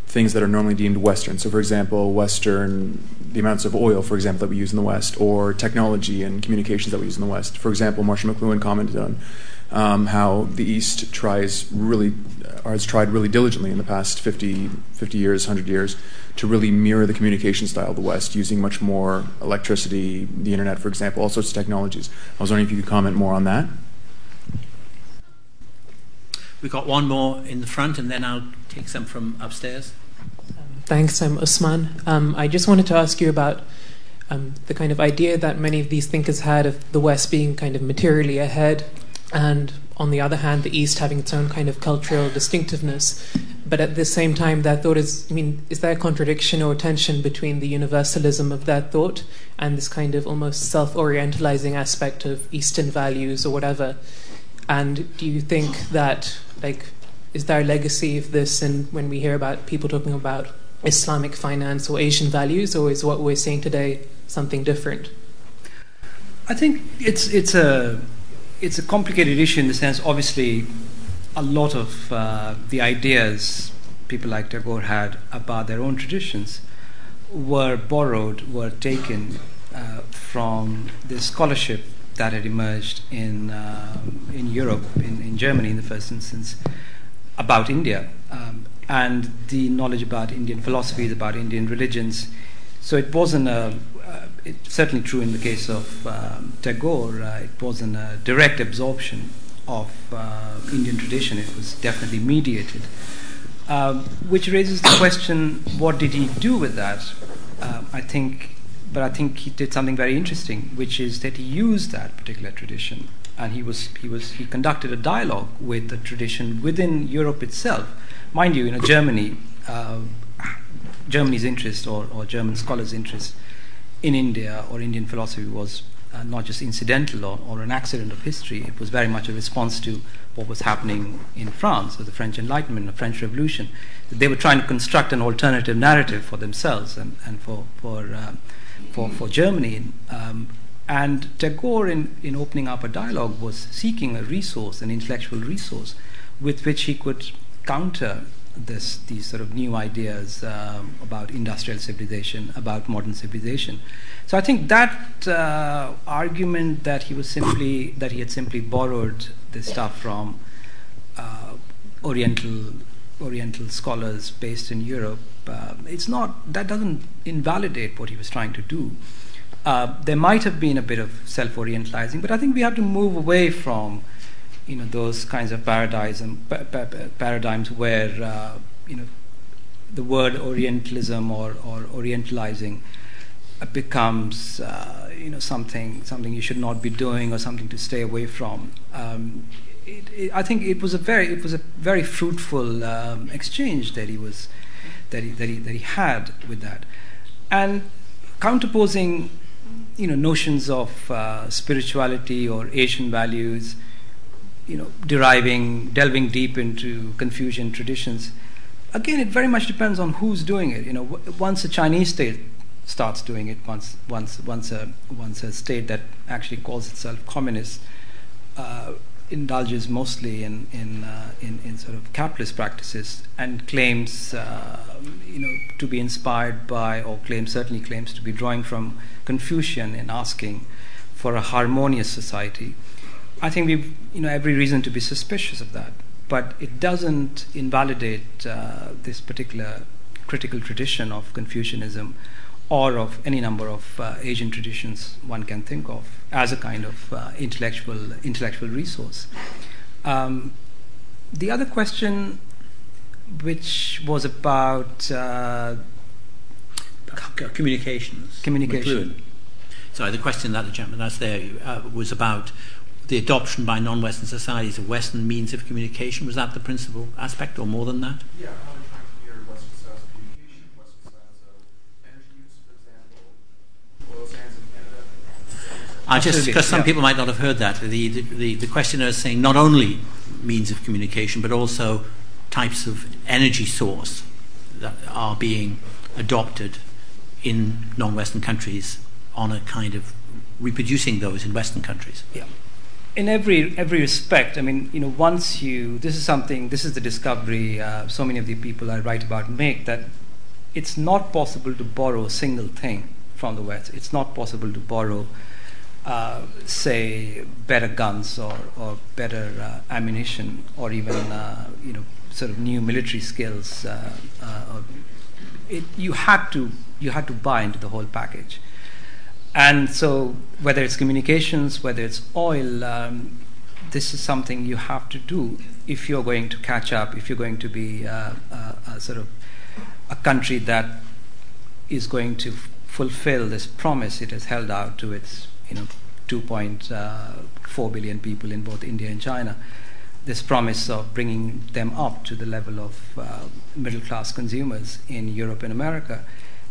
things that are normally deemed Western. So, for example, Western, the amounts of oil, for example, that we use in the West, or technology and communications that we use in the West. For example, Marshall McLuhan commented on um, how the East tries really, or has tried really diligently in the past 50, 50 years, 100 years, to really mirror the communication style of the West, using much more electricity, the internet, for example, all sorts of technologies. I was wondering if you could comment more on that. We've got one more in the front, and then I'll take some from upstairs. Thanks, I'm Usman. Um, I just wanted to ask you about um, the kind of idea that many of these thinkers had of the West being kind of materially ahead, and on the other hand, the East having its own kind of cultural distinctiveness. But at the same time, that thought is, I mean, is there a contradiction or tension between the universalism of that thought and this kind of almost self orientalizing aspect of Eastern values or whatever? And do you think that, like, is there a legacy of this? And when we hear about people talking about Islamic finance or Asian values, or is what we're seeing today something different? I think it's it's a it's a complicated issue in the sense, obviously, a lot of uh, the ideas people like Tagore had about their own traditions were borrowed, were taken uh, from the scholarship that had emerged in uh, in Europe, in, in Germany in the first instance, about India, um, and the knowledge about Indian philosophies, about Indian religions. So it wasn't a uh, it's certainly true in the case of um, Tagore. Uh, it wasn't a direct absorption of uh, Indian tradition. It was definitely mediated, um, which raises the question: What did he do with that? Um, I think, but I think he did something very interesting, which is that he used that particular tradition, and he was he was he conducted a dialogue with the tradition within Europe itself. Mind you, you know, Germany. Uh, Germany's interest or, or German scholars' interest in India or Indian philosophy was uh, not just incidental or, or, an accident of history, it was very much a response to what was happening in France, the French Enlightenment, the French Revolution. They were trying to construct an alternative narrative for themselves and, and for, for, uh, for, for Germany. Um, and Tagore, in, in opening up a dialogue, was seeking a resource, an intellectual resource, with which he could counter this, these sort of new ideas um, about industrial civilization, about modern civilization. So I think that uh, argument that he was simply that he had simply borrowed this stuff from uh, Oriental Oriental scholars based in Europe, uh, it's not that doesn't invalidate what he was trying to do. Uh, there might have been a bit of self-orientalizing, but I think we have to move away from you know those kinds of paradigms and pa- pa- paradigms where uh, you know the word Orientalism or, or Orientalizing becomes uh, you know something something you should not be doing or something to stay away from. Um, it, it, I think it was a very it was a very fruitful um, exchange that he was that he, that he that he had with that, and counterposing you know notions of uh, spirituality or Asian values you know, deriving, delving deep into Confucian traditions. Again, it very much depends on who's doing it. You know, once a Chinese state starts doing it, once once once a once a state that actually calls itself communist uh, indulges mostly in in, uh, in, in sort of capitalist practices and claims uh, you know to be inspired by or claims certainly claims to be drawing from Confucian in asking for a harmonious society I think we've you know every reason to be suspicious of that, but it doesn't invalidate uh, this particular critical tradition of Confucianism or of any number of uh, Asian traditions one can think of as a kind of uh, intellectual intellectual resource. Um, the other question, which was about uh, communications, communication. Sorry, the question that the gentleman asked there uh, was about the adoption by non-Western societies of Western means of communication. Was that the principal aspect, or more than that? Yeah, how are trying to Western communication, Western uh, energy use, for example, oil sands in Canada? I just because some yeah. people might not have heard that. The, the, the, the questioner is saying not only means of communication, but also types of energy source that are being adopted in non-Western countries on a kind of reproducing those in Western countries. Yeah in every every respect, I mean, you know, once you this is something, this is the discovery uh, so many of the people I write about make that it's not possible to borrow a single thing from the West. It's not possible to borrow, uh, say, better guns or or better uh, ammunition or even uh, you know sort of new military skills. Uh, uh, it, you had to you had to buy into the whole package. And so, whether it's communications, whether it's oil, um, this is something you have to do if you're going to catch up, if you're going to be uh, uh, a sort of a country that is going to f- fulfill this promise it has held out to its, you know, 2.4 uh, people in both India and China. This promise of bringing them up to the level of uh, middle class consumers in Europe and America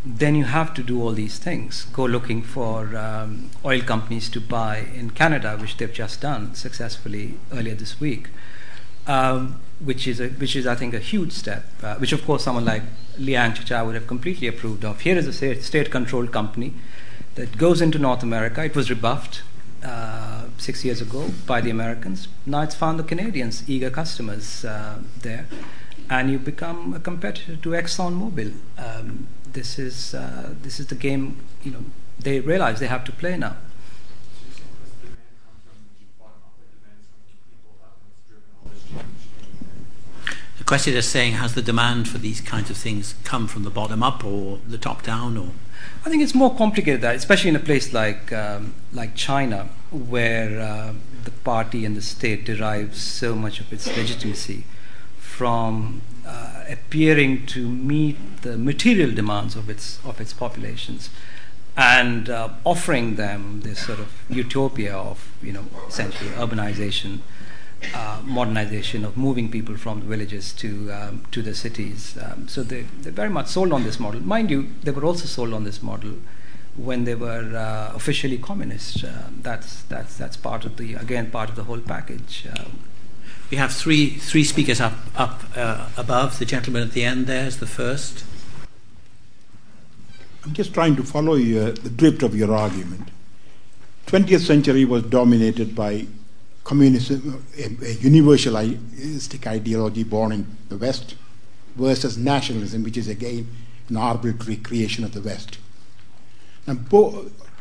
then you have to do all these things. Go looking for um, oil companies to buy in Canada, which they've just done successfully earlier this week, um, which is a, which is I think a huge step. Uh, which of course someone like Liang Qichao would have completely approved of. Here is a state-controlled company that goes into North America. It was rebuffed uh, six years ago by the Americans. Now it's found the Canadians, eager customers uh, there, and you become a competitor to ExxonMobil. Um, this is uh, this is the game. You know, they realize they have to play now. The question is saying, has the demand for these kinds of things come from the bottom up or the top down, or? I think it's more complicated that, especially in a place like um, like China, where uh, the party and the state derives so much of its legitimacy from uh, appearing to meet the material demands of its of its populations and uh, offering them this sort of utopia of you know essentially urbanization uh, modernization of moving people from the villages to um, to the cities. Um, so they they're very much sold on this model. Mind you, they were also sold on this model when they were uh, officially communist. Uh, that's that's that's part of the again part of the whole package. We have three three speakers up up uh, above. The gentleman at the end there is the first. I'm just trying to follow your, the drift of your argument. 20th century was dominated by communism, a, a universalistic ideology born in the West, versus nationalism, which is again an arbitrary creation of the West. And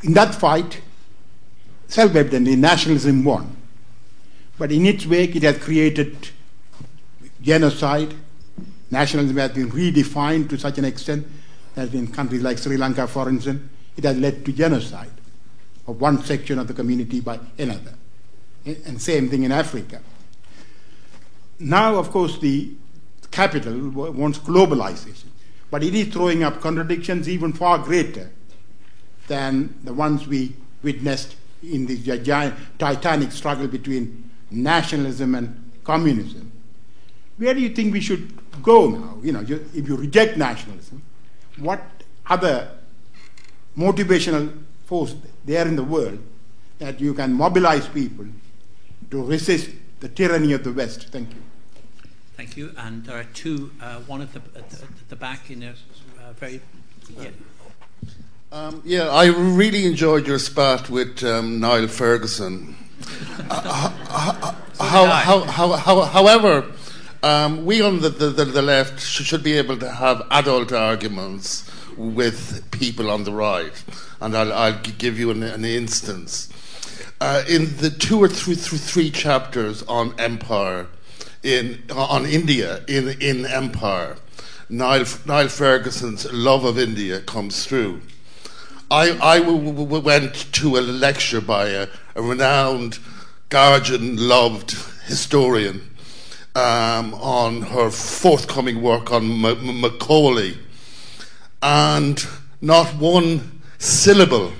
in that fight, self evidently, nationalism won. But in its wake, it has created genocide. Nationalism has been redefined to such an extent that in countries like Sri Lanka, for instance, it has led to genocide of one section of the community by another. And same thing in Africa. Now, of course, the capital wants globalization, but it is throwing up contradictions even far greater than the ones we witnessed in the giant titanic struggle between nationalism and communism. Where do you think we should go now? You know, if you reject nationalism, what other motivational force there in the world that you can mobilize people to resist the tyranny of the West. Thank you. Thank you. And there are two, uh, one at the, at the, at the back in a uh, very. Yeah. Um, yeah, I really enjoyed your spat with um, Niall Ferguson. Uh, how, how, however, um, we on the, left should be able to have adult arguments with people on the right. And I'll, I'll give you an, an instance uh, in the two or three, three chapters on empire, in on India in in Empire, Niall, Niall Ferguson's love of India comes through. I, I w- w- went to a lecture by a, a renowned Guardian loved historian um, on her forthcoming work on M- Macaulay, and not one syllable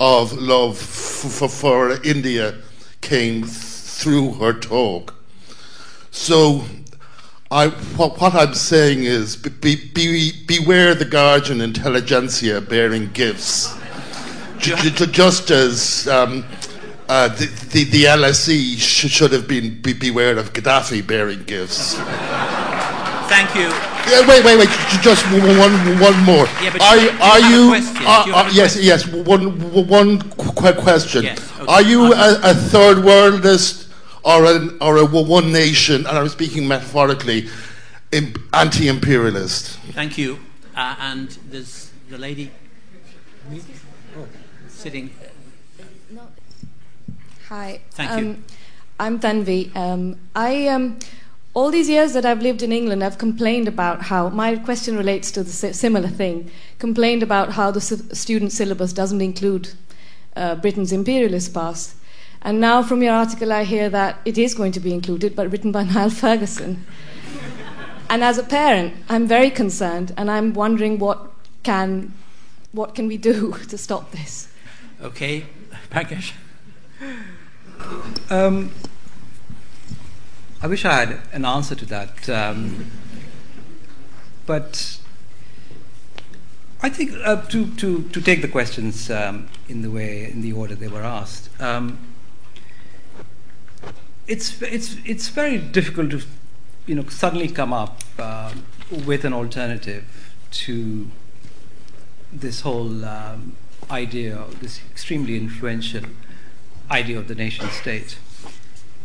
of love for, for India came through her talk. So, I, what, what, I'm saying is be, be, beware the guardian intelligentsia bearing gifts. just as um, uh, the, the, the, LSE sh- should have been be, beware of Gaddafi bearing gifts. Thank you. Yeah, wait, wait, wait. Just one, one more. Yeah, but are you, are you? Are, uh, yes, yes. One, one quick question. Yes, okay. Are you a, a, third worldist or an, or a one nation? And I'm speaking metaphorically, anti-imperialist. Thank you. Uh, and there's the lady sitting. Hi. Thank um, you. I'm Tanvi. Um, I um, all these years that I've lived in England, I've complained about how my question relates to the similar thing. Complained about how the student syllabus doesn't include uh, Britain's imperialist past. And now, from your article, I hear that it is going to be included, but written by Niall Ferguson. and as a parent, I'm very concerned, and I'm wondering what can, what can we do to stop this? Okay, Pankaj. Um, I wish I had an answer to that. Um, but I think uh, to, to, to take the questions um, in the way, in the order they were asked, um, it's, it's, it's very difficult to you know, suddenly come up uh, with an alternative to this whole um, idea, this extremely influential idea of the nation state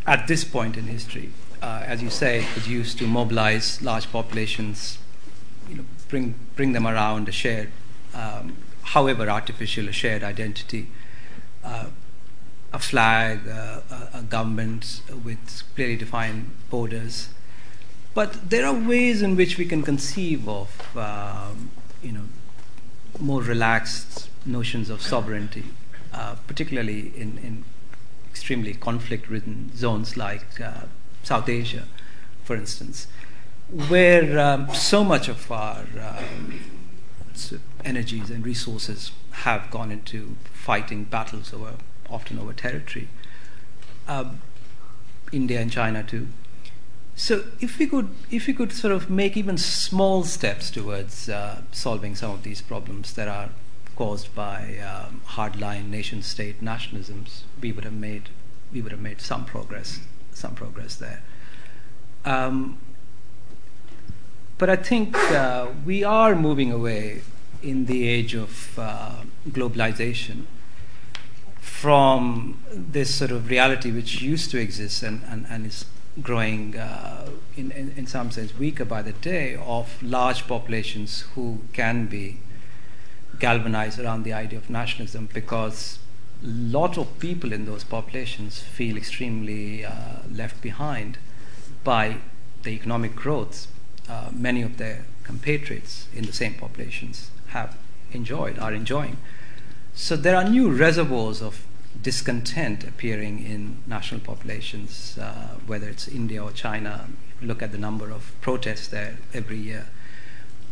at this point in history. Uh, as you say, was used to mobilize large populations, you know, bring, bring them around a shared, um, however artificial, a shared identity. Uh, a flag, uh, a, a, government with clearly defined borders. But there are ways in which we can conceive of, um, you know, more relaxed notions of sovereignty, uh, particularly in, in extremely conflict-ridden zones like uh, South Asia, for instance, where um, so much of our um, energies and resources have gone into fighting battles over often over territory. Um, India and China too. So if we could, if we could sort of make even small steps towards uh, solving some of these problems that are caused by um, hardline nation-state nationalisms, we would have made, we would have made some progress, some progress there. Um, but I think uh, we are moving away in the age of uh, globalization from this sort of reality which used to exist and, and, and is growing uh, in, in, in, some sense weaker by the day of large populations who can be galvanized around the idea of nationalism because a lot of people in those populations feel extremely uh, left behind by the economic growth uh, many of their compatriots in the same populations have enjoyed, are enjoying. So there are new reservoirs of discontent appearing in national populations, uh, whether it's India or China. Look at the number of protests there every year.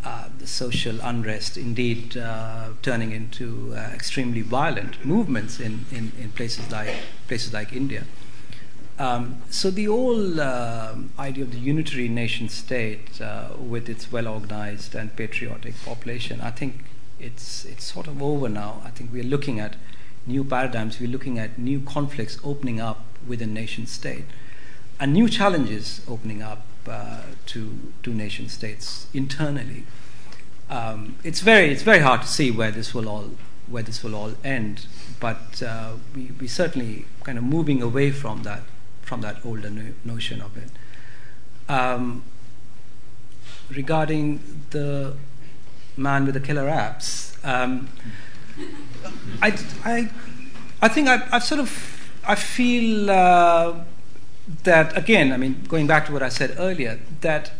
Uh, the social unrest, indeed, uh, turning into uh, extremely violent movements in, in, in, places like places like India. Um, so the whole uh, idea of the unitary nation state, uh, with its well-organized and patriotic population, I think it's it's sort of over now. I think we're looking at new paradigms, we're looking at new conflicts opening up within nation state and new challenges opening up to, to nation states internally. Um, it's, very, it's very hard to see where this will all, where this will all end, but uh, we, we certainly kind of moving away from that, from that older no- notion of it. Um, regarding the man with the killer apps, um, I, I, I think I, I've sort of, I feel uh, that, again, I mean, going back to what I said earlier, that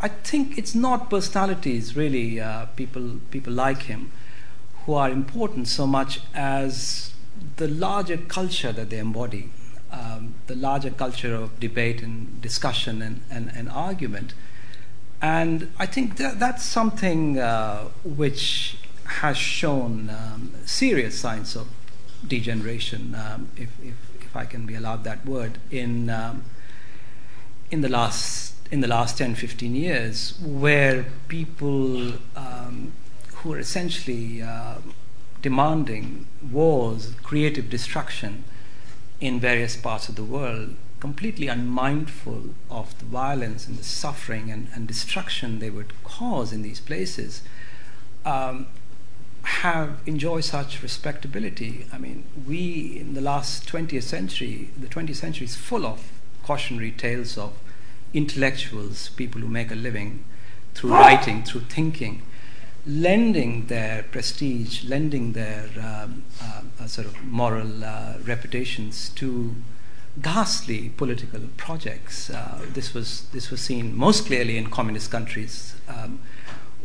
I think it's not personalities, really, uh, people, people like him, who are important so much as the larger culture that they embody, um, the larger culture of debate and discussion and, and, and argument. And I think that, that's something uh, which has shown um, serious signs of degeneration, um, if, if, if, I can be allowed that word, in, um, in, the last, in the last 10, 15 years, where people um, who are essentially uh, demanding wars, creative destruction in various parts of the world, completely unmindful of the violence and the suffering and, and destruction they would cause in these places. Um, have enjoy such respectability. I mean, we in the last 20th century, the 20th century is full of cautionary tales of intellectuals, people who make a living through writing, through thinking, lending their prestige, lending their um, uh, uh, sort of moral uh, reputations to ghastly political projects. Uh, this was this was seen most clearly in communist countries. Um,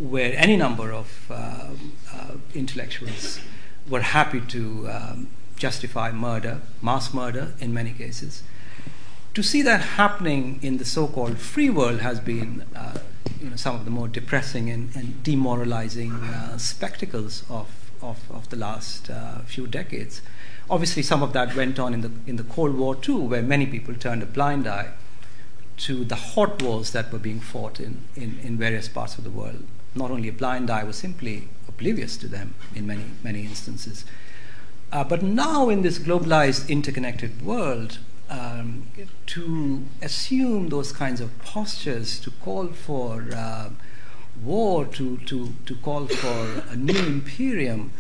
where any number of uh, intellectuals were happy to um, justify murder, mass murder in many cases. To see that happening in the so called free world has been uh, you know, some of the more depressing and, and demoralizing uh, spectacles of, of, of, the last uh, few decades. Obviously, some of that went on in the, in the Cold War too, where many people turned a blind eye to the hot wars that were being fought in, in, in various parts of the world not only a blind eye, was simply oblivious to them in many, many instances. Uh, but now, in this globalized, interconnected world, um, to assume those kinds of postures, to call for uh, war, to, to, to call for a new imperium,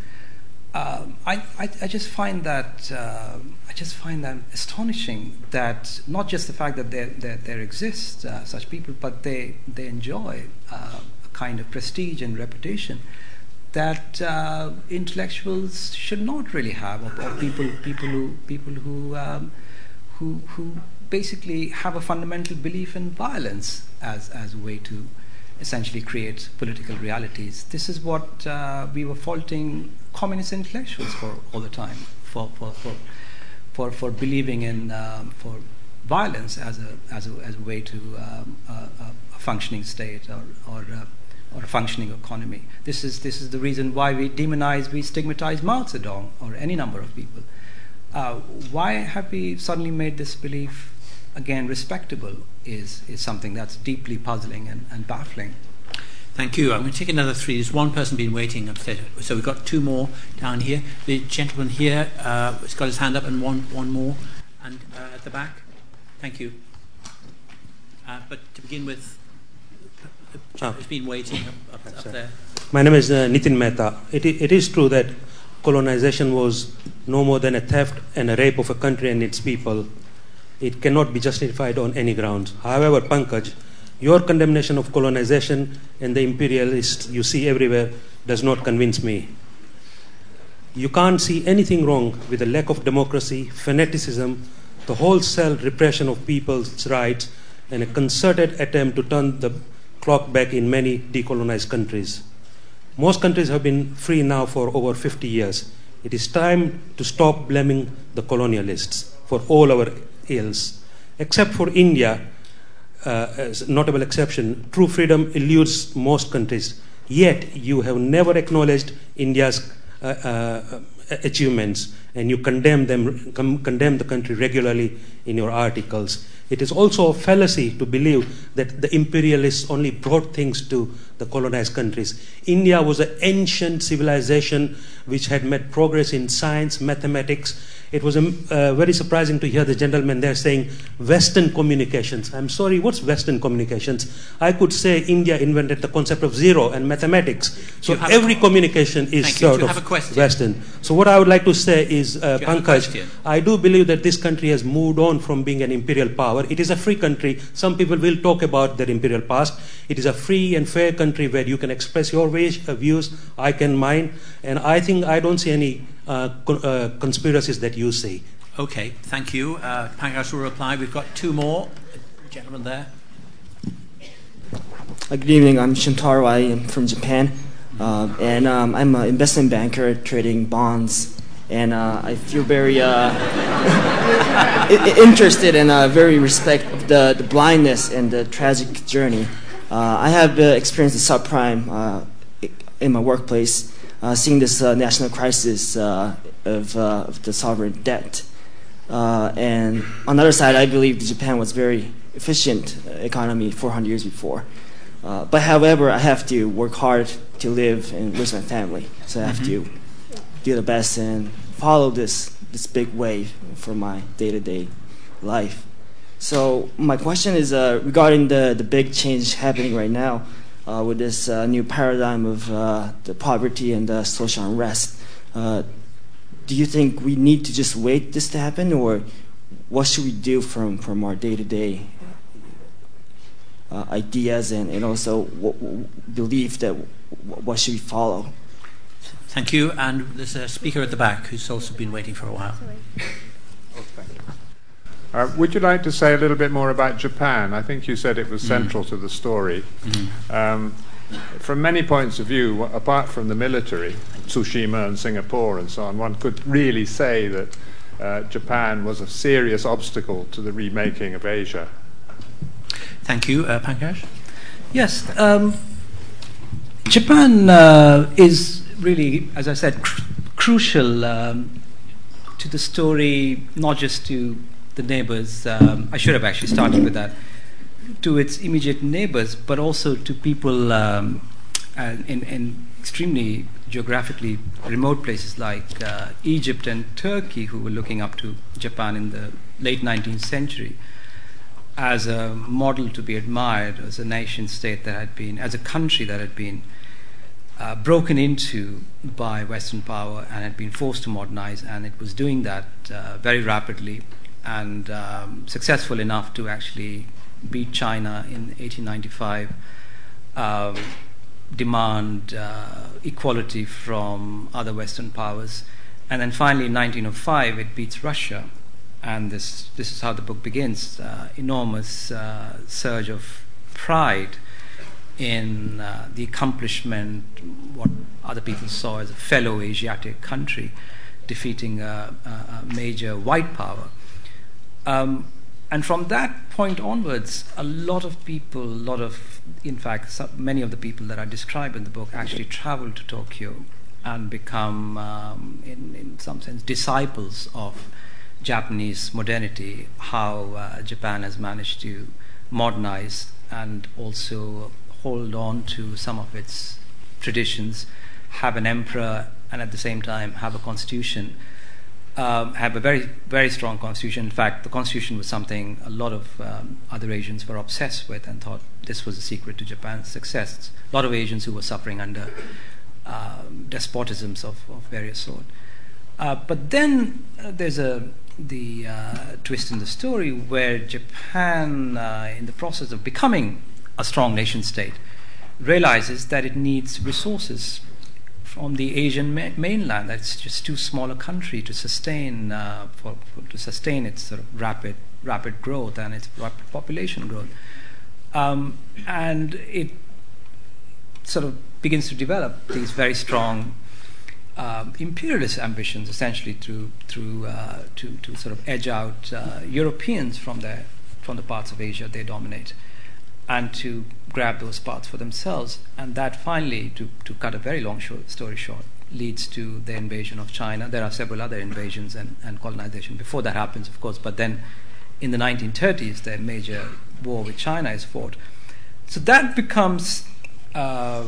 Um, I, I, I, just find that uh, I just find that astonishing that not just the fact that there there, there exist uh, such people, but they they enjoy uh, a kind of prestige and reputation that uh, intellectuals should not really have, or, or people people who people who um, who who basically have a fundamental belief in violence as as a way to essentially create political realities. This is what uh, we were faulting communist intellectuals for all the time, for, for, for, for, for believing in um, for violence as a, as a, as a way to um, a, a, functioning state or, or, uh, or a functioning economy. This is, this is the reason why we demonize, we stigmatize Mao Zedong or any number of people. Uh, why have we suddenly made this belief again respectable is, is something that's deeply puzzling and, and baffling. Thank you. I'm going to take another three. There's one person been waiting upstairs. So we've got two more down here. The gentleman here uh, has got his hand up, and one, one more. And uh, at the back. Thank you. Uh, but to begin with, chap has been waiting up, up, up there. My name is uh, Nitin Mehta. It, it is true that colonization was no more than a theft and a rape of a country and its people. It cannot be justified on any grounds. However, Pankaj, your condemnation of colonization and the imperialists you see everywhere does not convince me. You can't see anything wrong with the lack of democracy, fanaticism, the wholesale repression of people's rights, and a concerted attempt to turn the clock back in many decolonized countries. Most countries have been free now for over 50 years. It is time to stop blaming the colonialists for all our ills. Except for India, uh, as a notable exception, true freedom eludes most countries. Yet you have never acknowledged India's uh, uh, achievements, and you condemn them, com- condemn the country regularly in your articles. It is also a fallacy to believe that the imperialists only brought things to the colonized countries. India was an ancient civilization which had made progress in science, mathematics, it was um, uh, very surprising to hear the gentleman there saying Western communications. I'm sorry, what's Western communications? I could say India invented the concept of zero and mathematics. So every communication is sort of Western. So what I would like to say is, uh, Pankaj, I do believe that this country has moved on from being an imperial power. It is a free country. Some people will talk about their imperial past. It is a free and fair country where you can express your wish, uh, views, I can mine. And I think I don't see any uh, uh, conspiracies that you see. Okay, thank you. Uh, Pankaj will reply. We've got two more. Gentlemen there. Uh, good evening. I'm Shintaro. I am from Japan. Uh, and um, I'm an investment banker trading bonds. And uh, I feel very uh, interested and very respect of the, the blindness and the tragic journey. I have experienced the subprime in my workplace seeing this uh, national crisis uh, of, of, the sovereign debt. and on the other side, I believe Japan was very efficient economy 400 years before. but however, I have to work hard to live and raise my family. So I have mm-hmm. to do the best and follow this this big wave for my day-to-day life. So my question is uh, regarding the, the big change happening right now uh, with this uh, new paradigm of uh, the poverty and the social unrest. Uh, do you think we need to just wait this to happen, or what should we do from, from our day to day ideas and, and also what, what belief that what should we follow? Thank you. And there's a speaker at the back who's also been waiting for a while. Uh, would you like to say a little bit more about Japan? I think you said it was mm. central mm. to the story. Mm. Um, from many points of view, apart from the military, Tsushima and Singapore and so on, one could really say that uh, Japan was a serious obstacle to the remaking of Asia. Thank you. Uh, Pankaj? Yes. Um, Japan uh, is really, as I said, cr- crucial um, to the story, not just to the neighbors. Um, I should have actually started with that. To its immediate neighbors, but also to people um, in, in, extremely geographically remote places like uh, Egypt and Turkey, who were looking up to Japan in the late 19th century as a model to be admired, as a nation state that had been, as a country that had been uh, broken into by Western power and had been forced to modernize, and it was doing that uh, very rapidly and um, successful enough to actually beat China in 1895, um, demand uh, equality from other Western powers, and then finally in 1905 it beats Russia, and this this is how the book begins: uh, enormous uh, surge of pride in uh, the accomplishment, what other people saw as a fellow Asiatic country defeating a, a, a major white power. Um, and from that point onwards, a lot of people, a lot of, in fact, some, many of the people that I describe in the book actually travel to Tokyo and become, um, in, in some sense, disciples of Japanese modernity, how uh, Japan has managed to modernize and also hold on to some of its traditions, have an emperor, and at the same time have a constitution. Um, have a very, very strong constitution. In fact, the constitution was something a lot of um, other Asians were obsessed with and thought this was the secret to Japan's success. A lot of Asians who were suffering under uh, despotisms of, of various sort. Uh, but then uh, there's a the uh, twist in the story where Japan, uh, in the process of becoming a strong nation state, realizes that it needs resources from the Asian ma- mainland. That's just too small a country to sustain uh, for, for, to sustain its sort of rapid rapid growth and its rapid population growth, um, and it sort of begins to develop these very strong um, imperialist ambitions, essentially through through uh, to to sort of edge out uh, Europeans from their from the parts of Asia they dominate and to grab those parts for themselves. And that finally, to, to cut a very long story short, leads to the invasion of China. There are several other invasions and, and colonization before that happens, of course, but then in the 1930s, the major war with China is fought. So that becomes uh,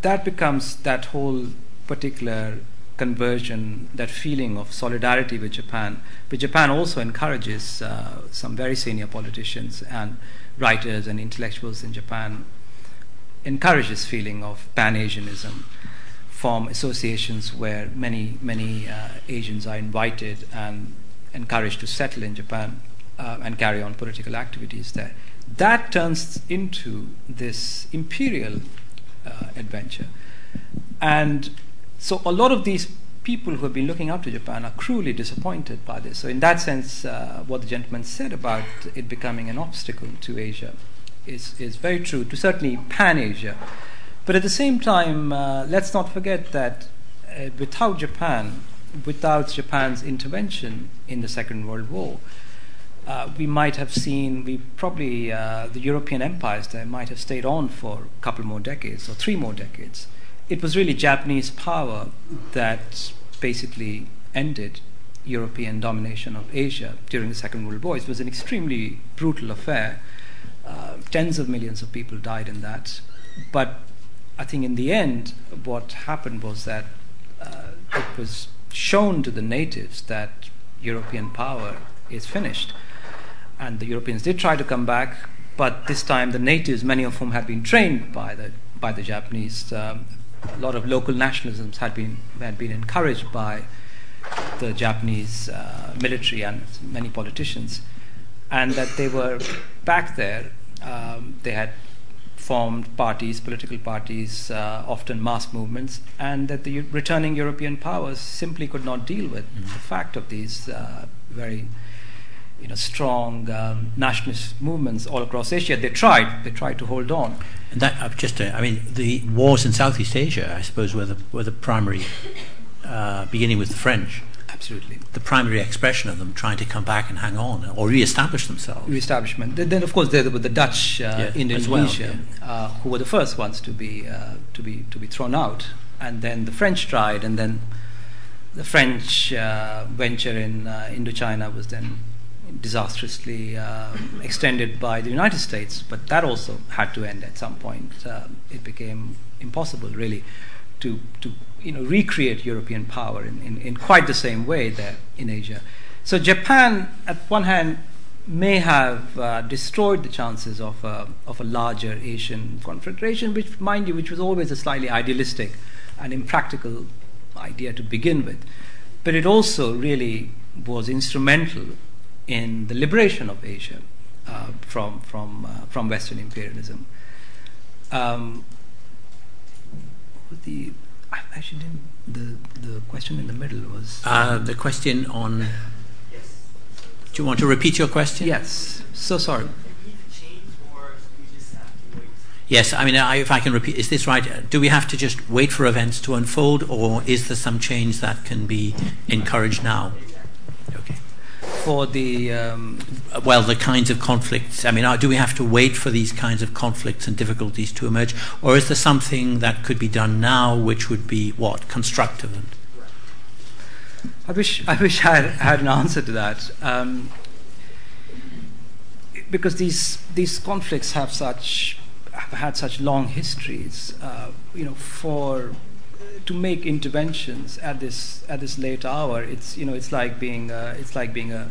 that becomes that whole particular conversion, that feeling of solidarity with Japan. But Japan also encourages uh, some very senior politicians and writers and intellectuals in Japan encourage this feeling of Pan Asianism, form associations where many, many uh, Asians are invited and encouraged to settle in Japan uh, and carry on political activities there. That turns into this imperial uh, adventure. And so a lot of these people who have been looking up to Japan are cruelly disappointed by this. So, in that sense, uh, what the gentleman said about it becoming an obstacle to Asia is, is very true, to certainly pan Asia. But at the same time, uh, let's not forget that uh, without Japan, without Japan's intervention in the Second World War, uh, we might have seen, we probably, uh, the European empires there might have stayed on for a couple more decades or three more decades. It was really Japanese power that basically ended European domination of Asia during the Second World War. It was an extremely brutal affair. Uh, tens of millions of people died in that. But I think in the end, what happened was that uh, it was shown to the natives that European power is finished. And the Europeans did try to come back, but this time the natives, many of whom had been trained by the, by the Japanese, um, a lot of local nationalisms had been had been encouraged by the Japanese uh, military and many politicians, and that they were back there. Um, they had formed parties, political parties, uh, often mass movements, and that the returning European powers simply could not deal with mm-hmm. the fact of these uh, very you know, strong um, nationalist movements all across Asia. They tried. They tried to hold on. And that uh, just, uh, I mean, the wars in Southeast Asia, I suppose, were the were the primary, uh, beginning with the French. Absolutely. The primary expression of them trying to come back and hang on or re-establish themselves. Re-establishment. Then, of course, there were the Dutch uh, in Indonesia, well, yeah. Uh, who were the first ones to be uh, to be to be thrown out, and then the French tried, and then the French venture in Indochina was then disastrously uh, extended by the United States, but that also had to end at some point. Uh, it became impossible, really, to, to you know, recreate European power in, in, in, quite the same way there in Asia. So Japan, at one hand, may have uh, destroyed the chances of a, of a larger Asian confederation, which, mind you, which was always a slightly idealistic and impractical idea to begin with. But it also really was instrumental in the liberation of Asia uh, from, from, uh, from Western imperialism. Um, the I actually didn't. The the question in the middle was uh, the question on. Do you want to repeat your question? Yes. So sorry. Yes, I mean, I, if I can repeat, is this right? Do we have to just wait for events to unfold, or is there some change that can be encouraged now? Okay. For the um, well, the kinds of conflicts. I mean, uh, do we have to wait for these kinds of conflicts and difficulties to emerge, or is there something that could be done now which would be what constructive? And I wish I wish I had, had an answer to that. Um, because these these conflicts have such have had such long histories, uh, you know, for to make interventions at this at this late hour, it's you know it's like being uh, it's like being a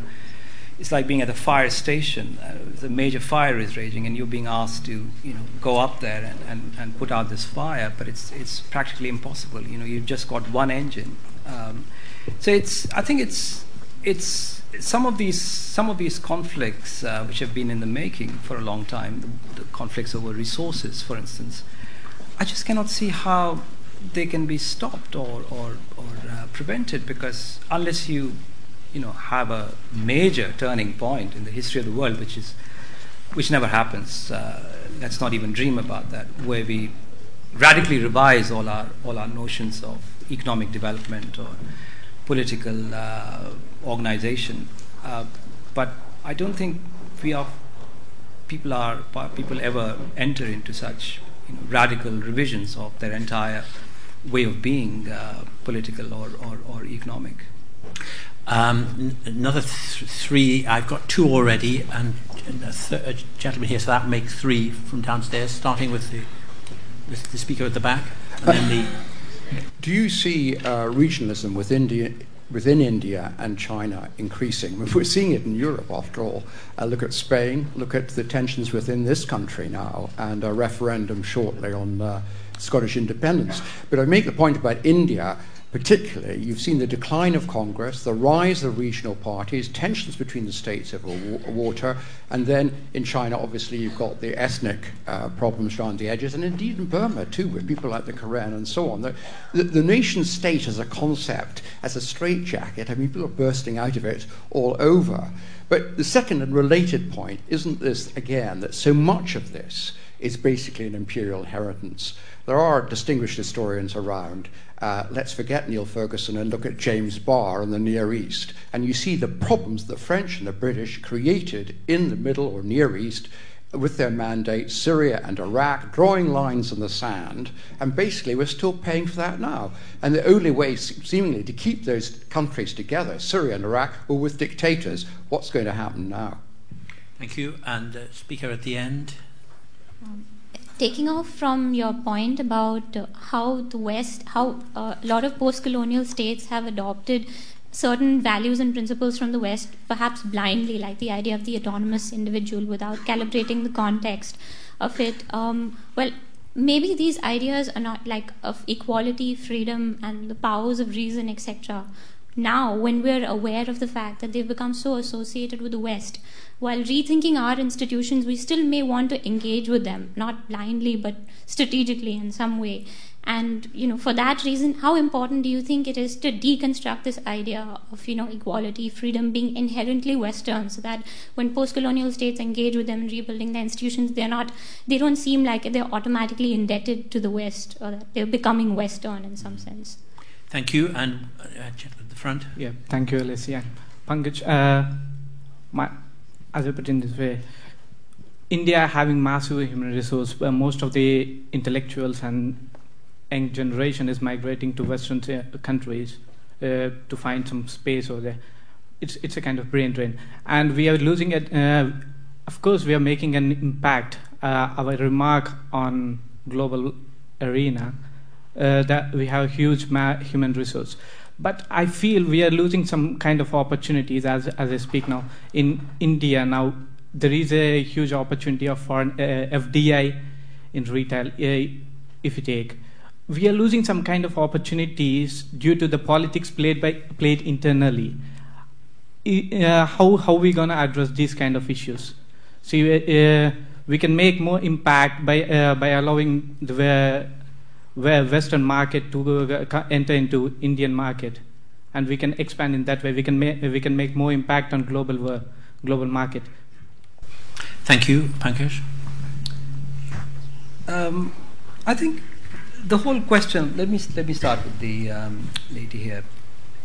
it's like being at a fire station. Uh, the major fire is raging, and you're being asked to you know go up there and, and, and put out this fire, but it's it's practically impossible. You know, you've just got one engine. Um, so it's I think it's it's some of these some of these conflicts uh, which have been in the making for a long time, the, the, conflicts over resources, for instance, I just cannot see how they can be stopped or or, or uh, prevented because unless you you know have a major turning point in the history of the world, which is which never happens. Uh, let's not even dream about that, where we radically revise all our all our notions of economic development or political uh, organization. Uh, but I don't think we are people are people ever enter into such you know, radical revisions of their entire way of being, uh, political or, or, or economic. Um, another th- three. I've got two already, and a, th- a, gentleman here, so that makes three from downstairs. Starting with the, the, the speaker at the back, and then the. Do you see uh, regionalism with India, within India and China increasing. We're seeing it in Europe, after all. Uh, look at Spain, look at the tensions within this country now, and a referendum shortly on uh, Scottish independence. But I make the point about India particularly, you've seen the decline of Congress, the rise of regional parties, tensions between the states over water, and then in China, obviously, you've got the ethnic uh, problems around the edges, and indeed in Burma too, with people like the Karen and so on. The, the, the nation state as a concept, as a straitjacket, I mean, people are bursting out of it all over. But the second and related point isn't this, again, that so much of this is basically an imperial inheritance. There are distinguished historians around uh, let's forget Niall Ferguson and look at James Barr in the Near East. And you see the problems the French and the British created in the Middle or Near East with their mandate, Syria and Iraq, drawing lines in the sand, and basically we're still paying for that now. And the only way, seemingly, to keep those countries together, Syria and Iraq, were with dictators. What's going to happen now? Thank you. And uh, speaker at the end. Taking off from your point about uh, how the West, how uh, a lot of post colonial states have adopted certain values and principles from the West, perhaps blindly, like the idea of the autonomous individual without calibrating the context of it. Um, well, maybe these ideas are not like of equality, freedom, and the powers of reason, etc. Now, when we're aware of the fact that they've become so associated with the West, while rethinking our institutions, we still may want to engage with them, not blindly, but strategically in some way. And you know, for that reason, how important do you think it is to deconstruct this idea of you know equality, freedom being inherently Western, so that when post-colonial states engage with them in rebuilding their institutions, they're not, they don't seem like they're automatically indebted to the West or that they're becoming Western in some sense. Thank you, and uh, at the front. Yeah, thank you, Alicia. Pankaj, uh, my as I put in this way, India having massive human resource, uh, most of the intellectuals and young generation is migrating to Western uh, countries uh, to find some space over there. It's it's a kind of brain drain, and we are losing it. Uh, of course, we are making an impact. Uh, our remark on global arena uh, that we have huge ma- human resource, But I feel we are losing some kind of opportunities as, as I speak now. In India now, there is a huge opportunity of foreign uh, FDI in retail. Uh, if you take, we are losing some kind of opportunities due to the politics played by played internally. Uh, how how we gonna address these kind of issues? So uh, we can make more impact by uh, by allowing the Western market to enter into Indian market, and we can expand in that way. We can make we can make more impact on global global market. Thank you, Pankaj. Um, I think the whole question. Let me let me start with the um, lady here.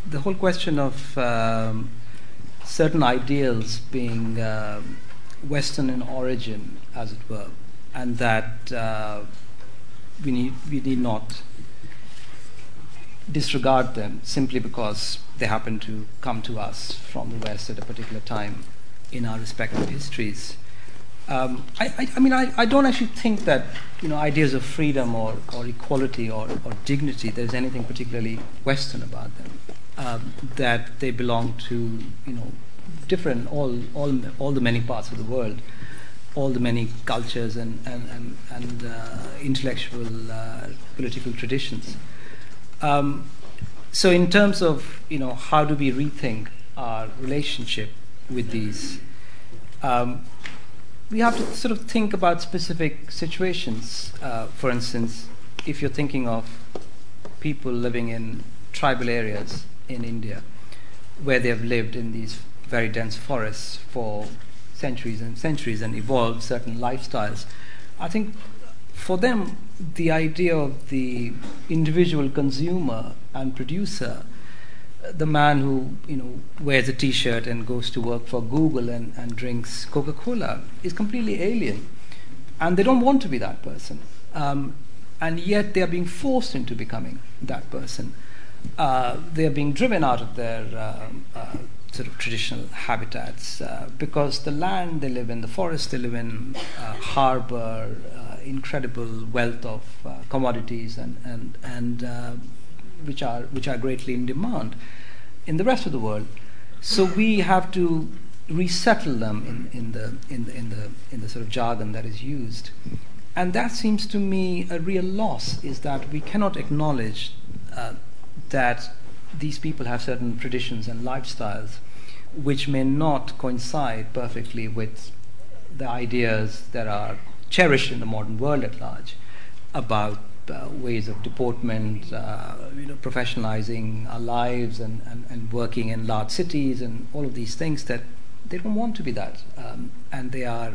The whole question of um, certain ideals being uh, Western in origin, as it were, and that uh, we need we need not disregard them simply because they happen to come to us from the West at a particular time in our respective histories. Um, I, I, I, mean, I, I, don't actually think that you know ideas of freedom or, or equality or, or dignity. There's anything particularly Western about them. Um, that they belong to you know different all all all the many parts of the world, all the many cultures and and and, and uh, intellectual uh, political traditions. Um, so, in terms of you know how do we rethink our relationship with these? Um, we have to sort of think about specific situations. Uh, for instance, if you're thinking of people living in tribal areas in India, where they have lived in these very dense forests for centuries and centuries and evolved certain lifestyles, I think for them, the idea of the individual consumer and producer the man who you know wears a T-shirt and goes to work for Google and, and drinks Coca-Cola is completely alien, and they don't want to be that person, um, and yet they are being forced into becoming that person. Uh, they are being driven out of their uh, uh, sort of traditional habitats uh, because the land they live in, the forest they live in, uh, harbor uh, incredible wealth of commodities and and and which are which are greatly in demand in the rest of the world. So we have to resettle them in, in the in the in the in the sort of jargon that is used. And that seems to me a real loss is that we cannot acknowledge uh, that these people have certain traditions and lifestyles which may not coincide perfectly with the ideas that are cherished in the modern world at large about uh, ways of deportment, uh, you know, professionalizing our lives and, and, and working in large cities and all of these things that they don't want to be that. Um, and they are,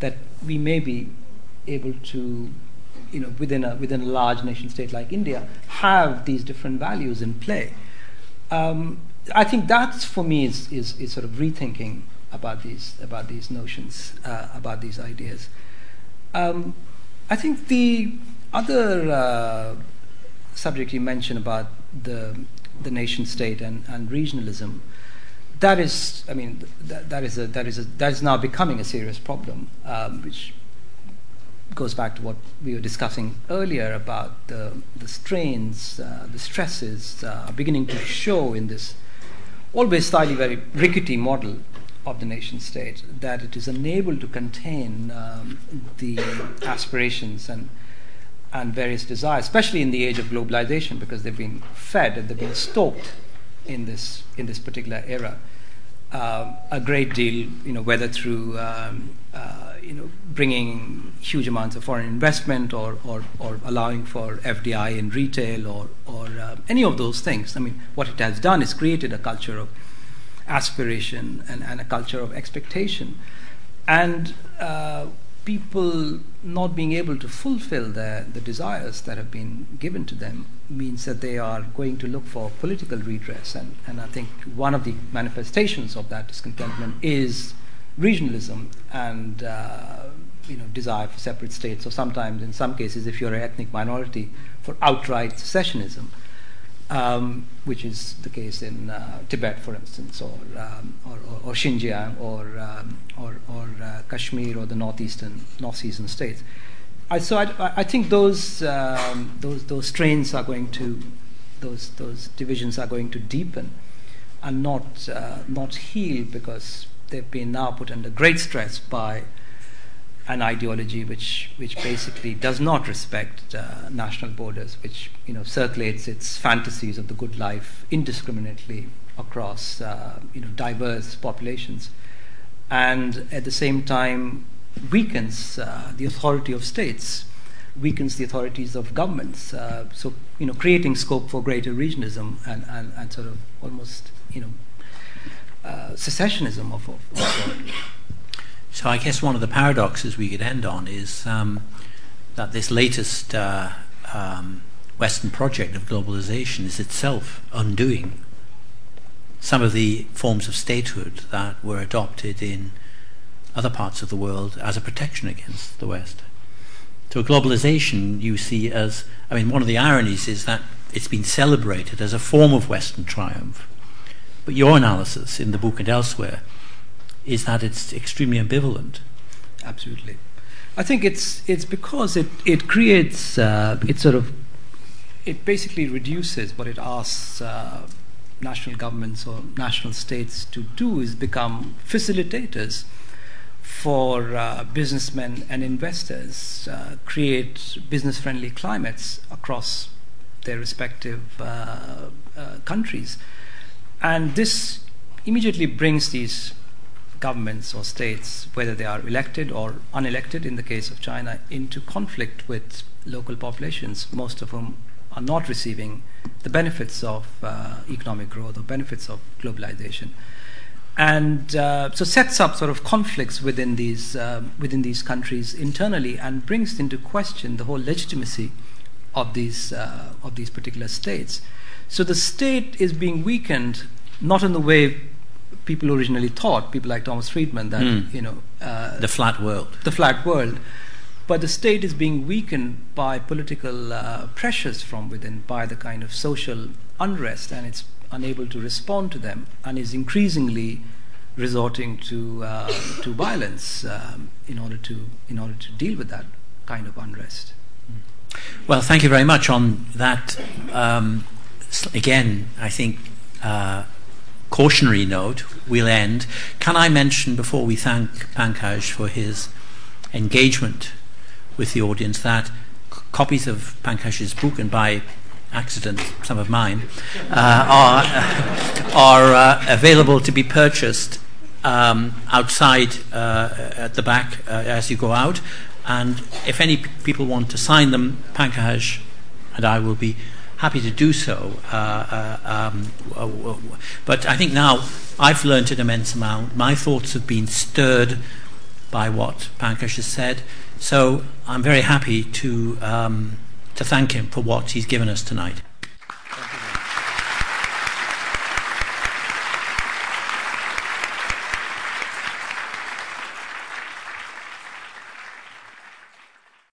that we may be able to, you know, within a, within a large nation state like India, have these different values in play. Um, I think that for me is, is, is, sort of rethinking about these, about these notions, uh, about these ideas. Um, I think the other uh, subject you mentioned about the the nation state and, and regionalism, that is, I mean, that, that is a, that is a, that is now becoming a serious problem, um, which goes back to what we were discussing earlier about the the strains, uh, the stresses uh, are beginning to show in this always slightly very rickety model of the nation state that it is unable to contain um, the aspirations and and various desires, especially in the age of globalization, because they've been fed and they've been stoked in this in this particular era. Um, a great deal, you know, whether through um, uh, you know bringing huge amounts of foreign investment or or, or allowing for FDI in retail or or uh, any of those things. I mean, what it has done is created a culture of aspiration and, and a culture of expectation, and uh, people not being able to fulfill their, the desires that have been given to them means that they are going to look for political redress. And, and I think one of the manifestations of that discontentment is regionalism and uh, you know, desire for separate states, or sometimes, in some cases, if you're an ethnic minority, for outright secessionism um, which is the case in uh, Tibet, for instance, or, um, or, or, or, Xinjiang, or, um, or, or uh, Kashmir, or the northeastern, northeastern states. I, so I, I think those, um, those, those strains are going to those those divisions are going to deepen and not uh, not heal because they've been now put under great stress by an ideology which which basically does not respect uh, national borders, which you know circulates its fantasies of the good life indiscriminately across uh, you know diverse populations, and at the same time weakens uh, the authority of states, weakens the authorities of governments. Uh, so you know creating scope for greater regionalism and, and, and sort of almost you know uh, secessionism of, of, of so I guess one of the paradoxes we could end on is um, that this latest uh, um, Western project of globalization is itself undoing some of the forms of statehood that were adopted in other parts of the world as a protection against the West. So globalization you see as, I mean, one of the ironies is that it's been celebrated as a form of Western triumph. But your analysis in the book and elsewhere is that it's extremely ambivalent. Absolutely. I think it's it's because it it creates uh, it sort of it basically reduces what it asks uh, national governments or national states to do is become facilitators for uh, businessmen and investors, uh, create business friendly climates across their respective uh, uh, countries. And this immediately brings these governments or states, whether they are elected or unelected in the case of China, into conflict with local populations, most of whom are not receiving the benefits of uh, economic growth or benefits of globalization. And uh, so sets up sort of conflicts within these, uh, within these countries internally and brings into question the whole legitimacy of these, uh, of these particular states. So the state is being weakened not in the way people originally thought, people like Thomas Friedman, that mm. you know uh, the flat world, the flat world. But the state is being weakened by political uh, pressures from within, by the kind of social unrest, and it's unable to respond to them, and is increasingly resorting to uh, to violence um, in order to in order to deal with that kind of unrest. Well, thank you very much on that. Um, again, I think uh, cautionary note, we'll end. Can I mention before we thank Pankaj for his engagement with the audience that c- copies of Pankaj's book and by accident some of mine uh, are, are uh, available to be purchased um, outside uh, at the back uh, as you go out. And if any p- people want to sign them, Pankaj and I will be happy to do so. Uh, uh, um, but I think now I've learned an immense amount. My thoughts have been stirred by what Pankaj has said. So I'm very happy to, um, to thank him for what he's given us tonight.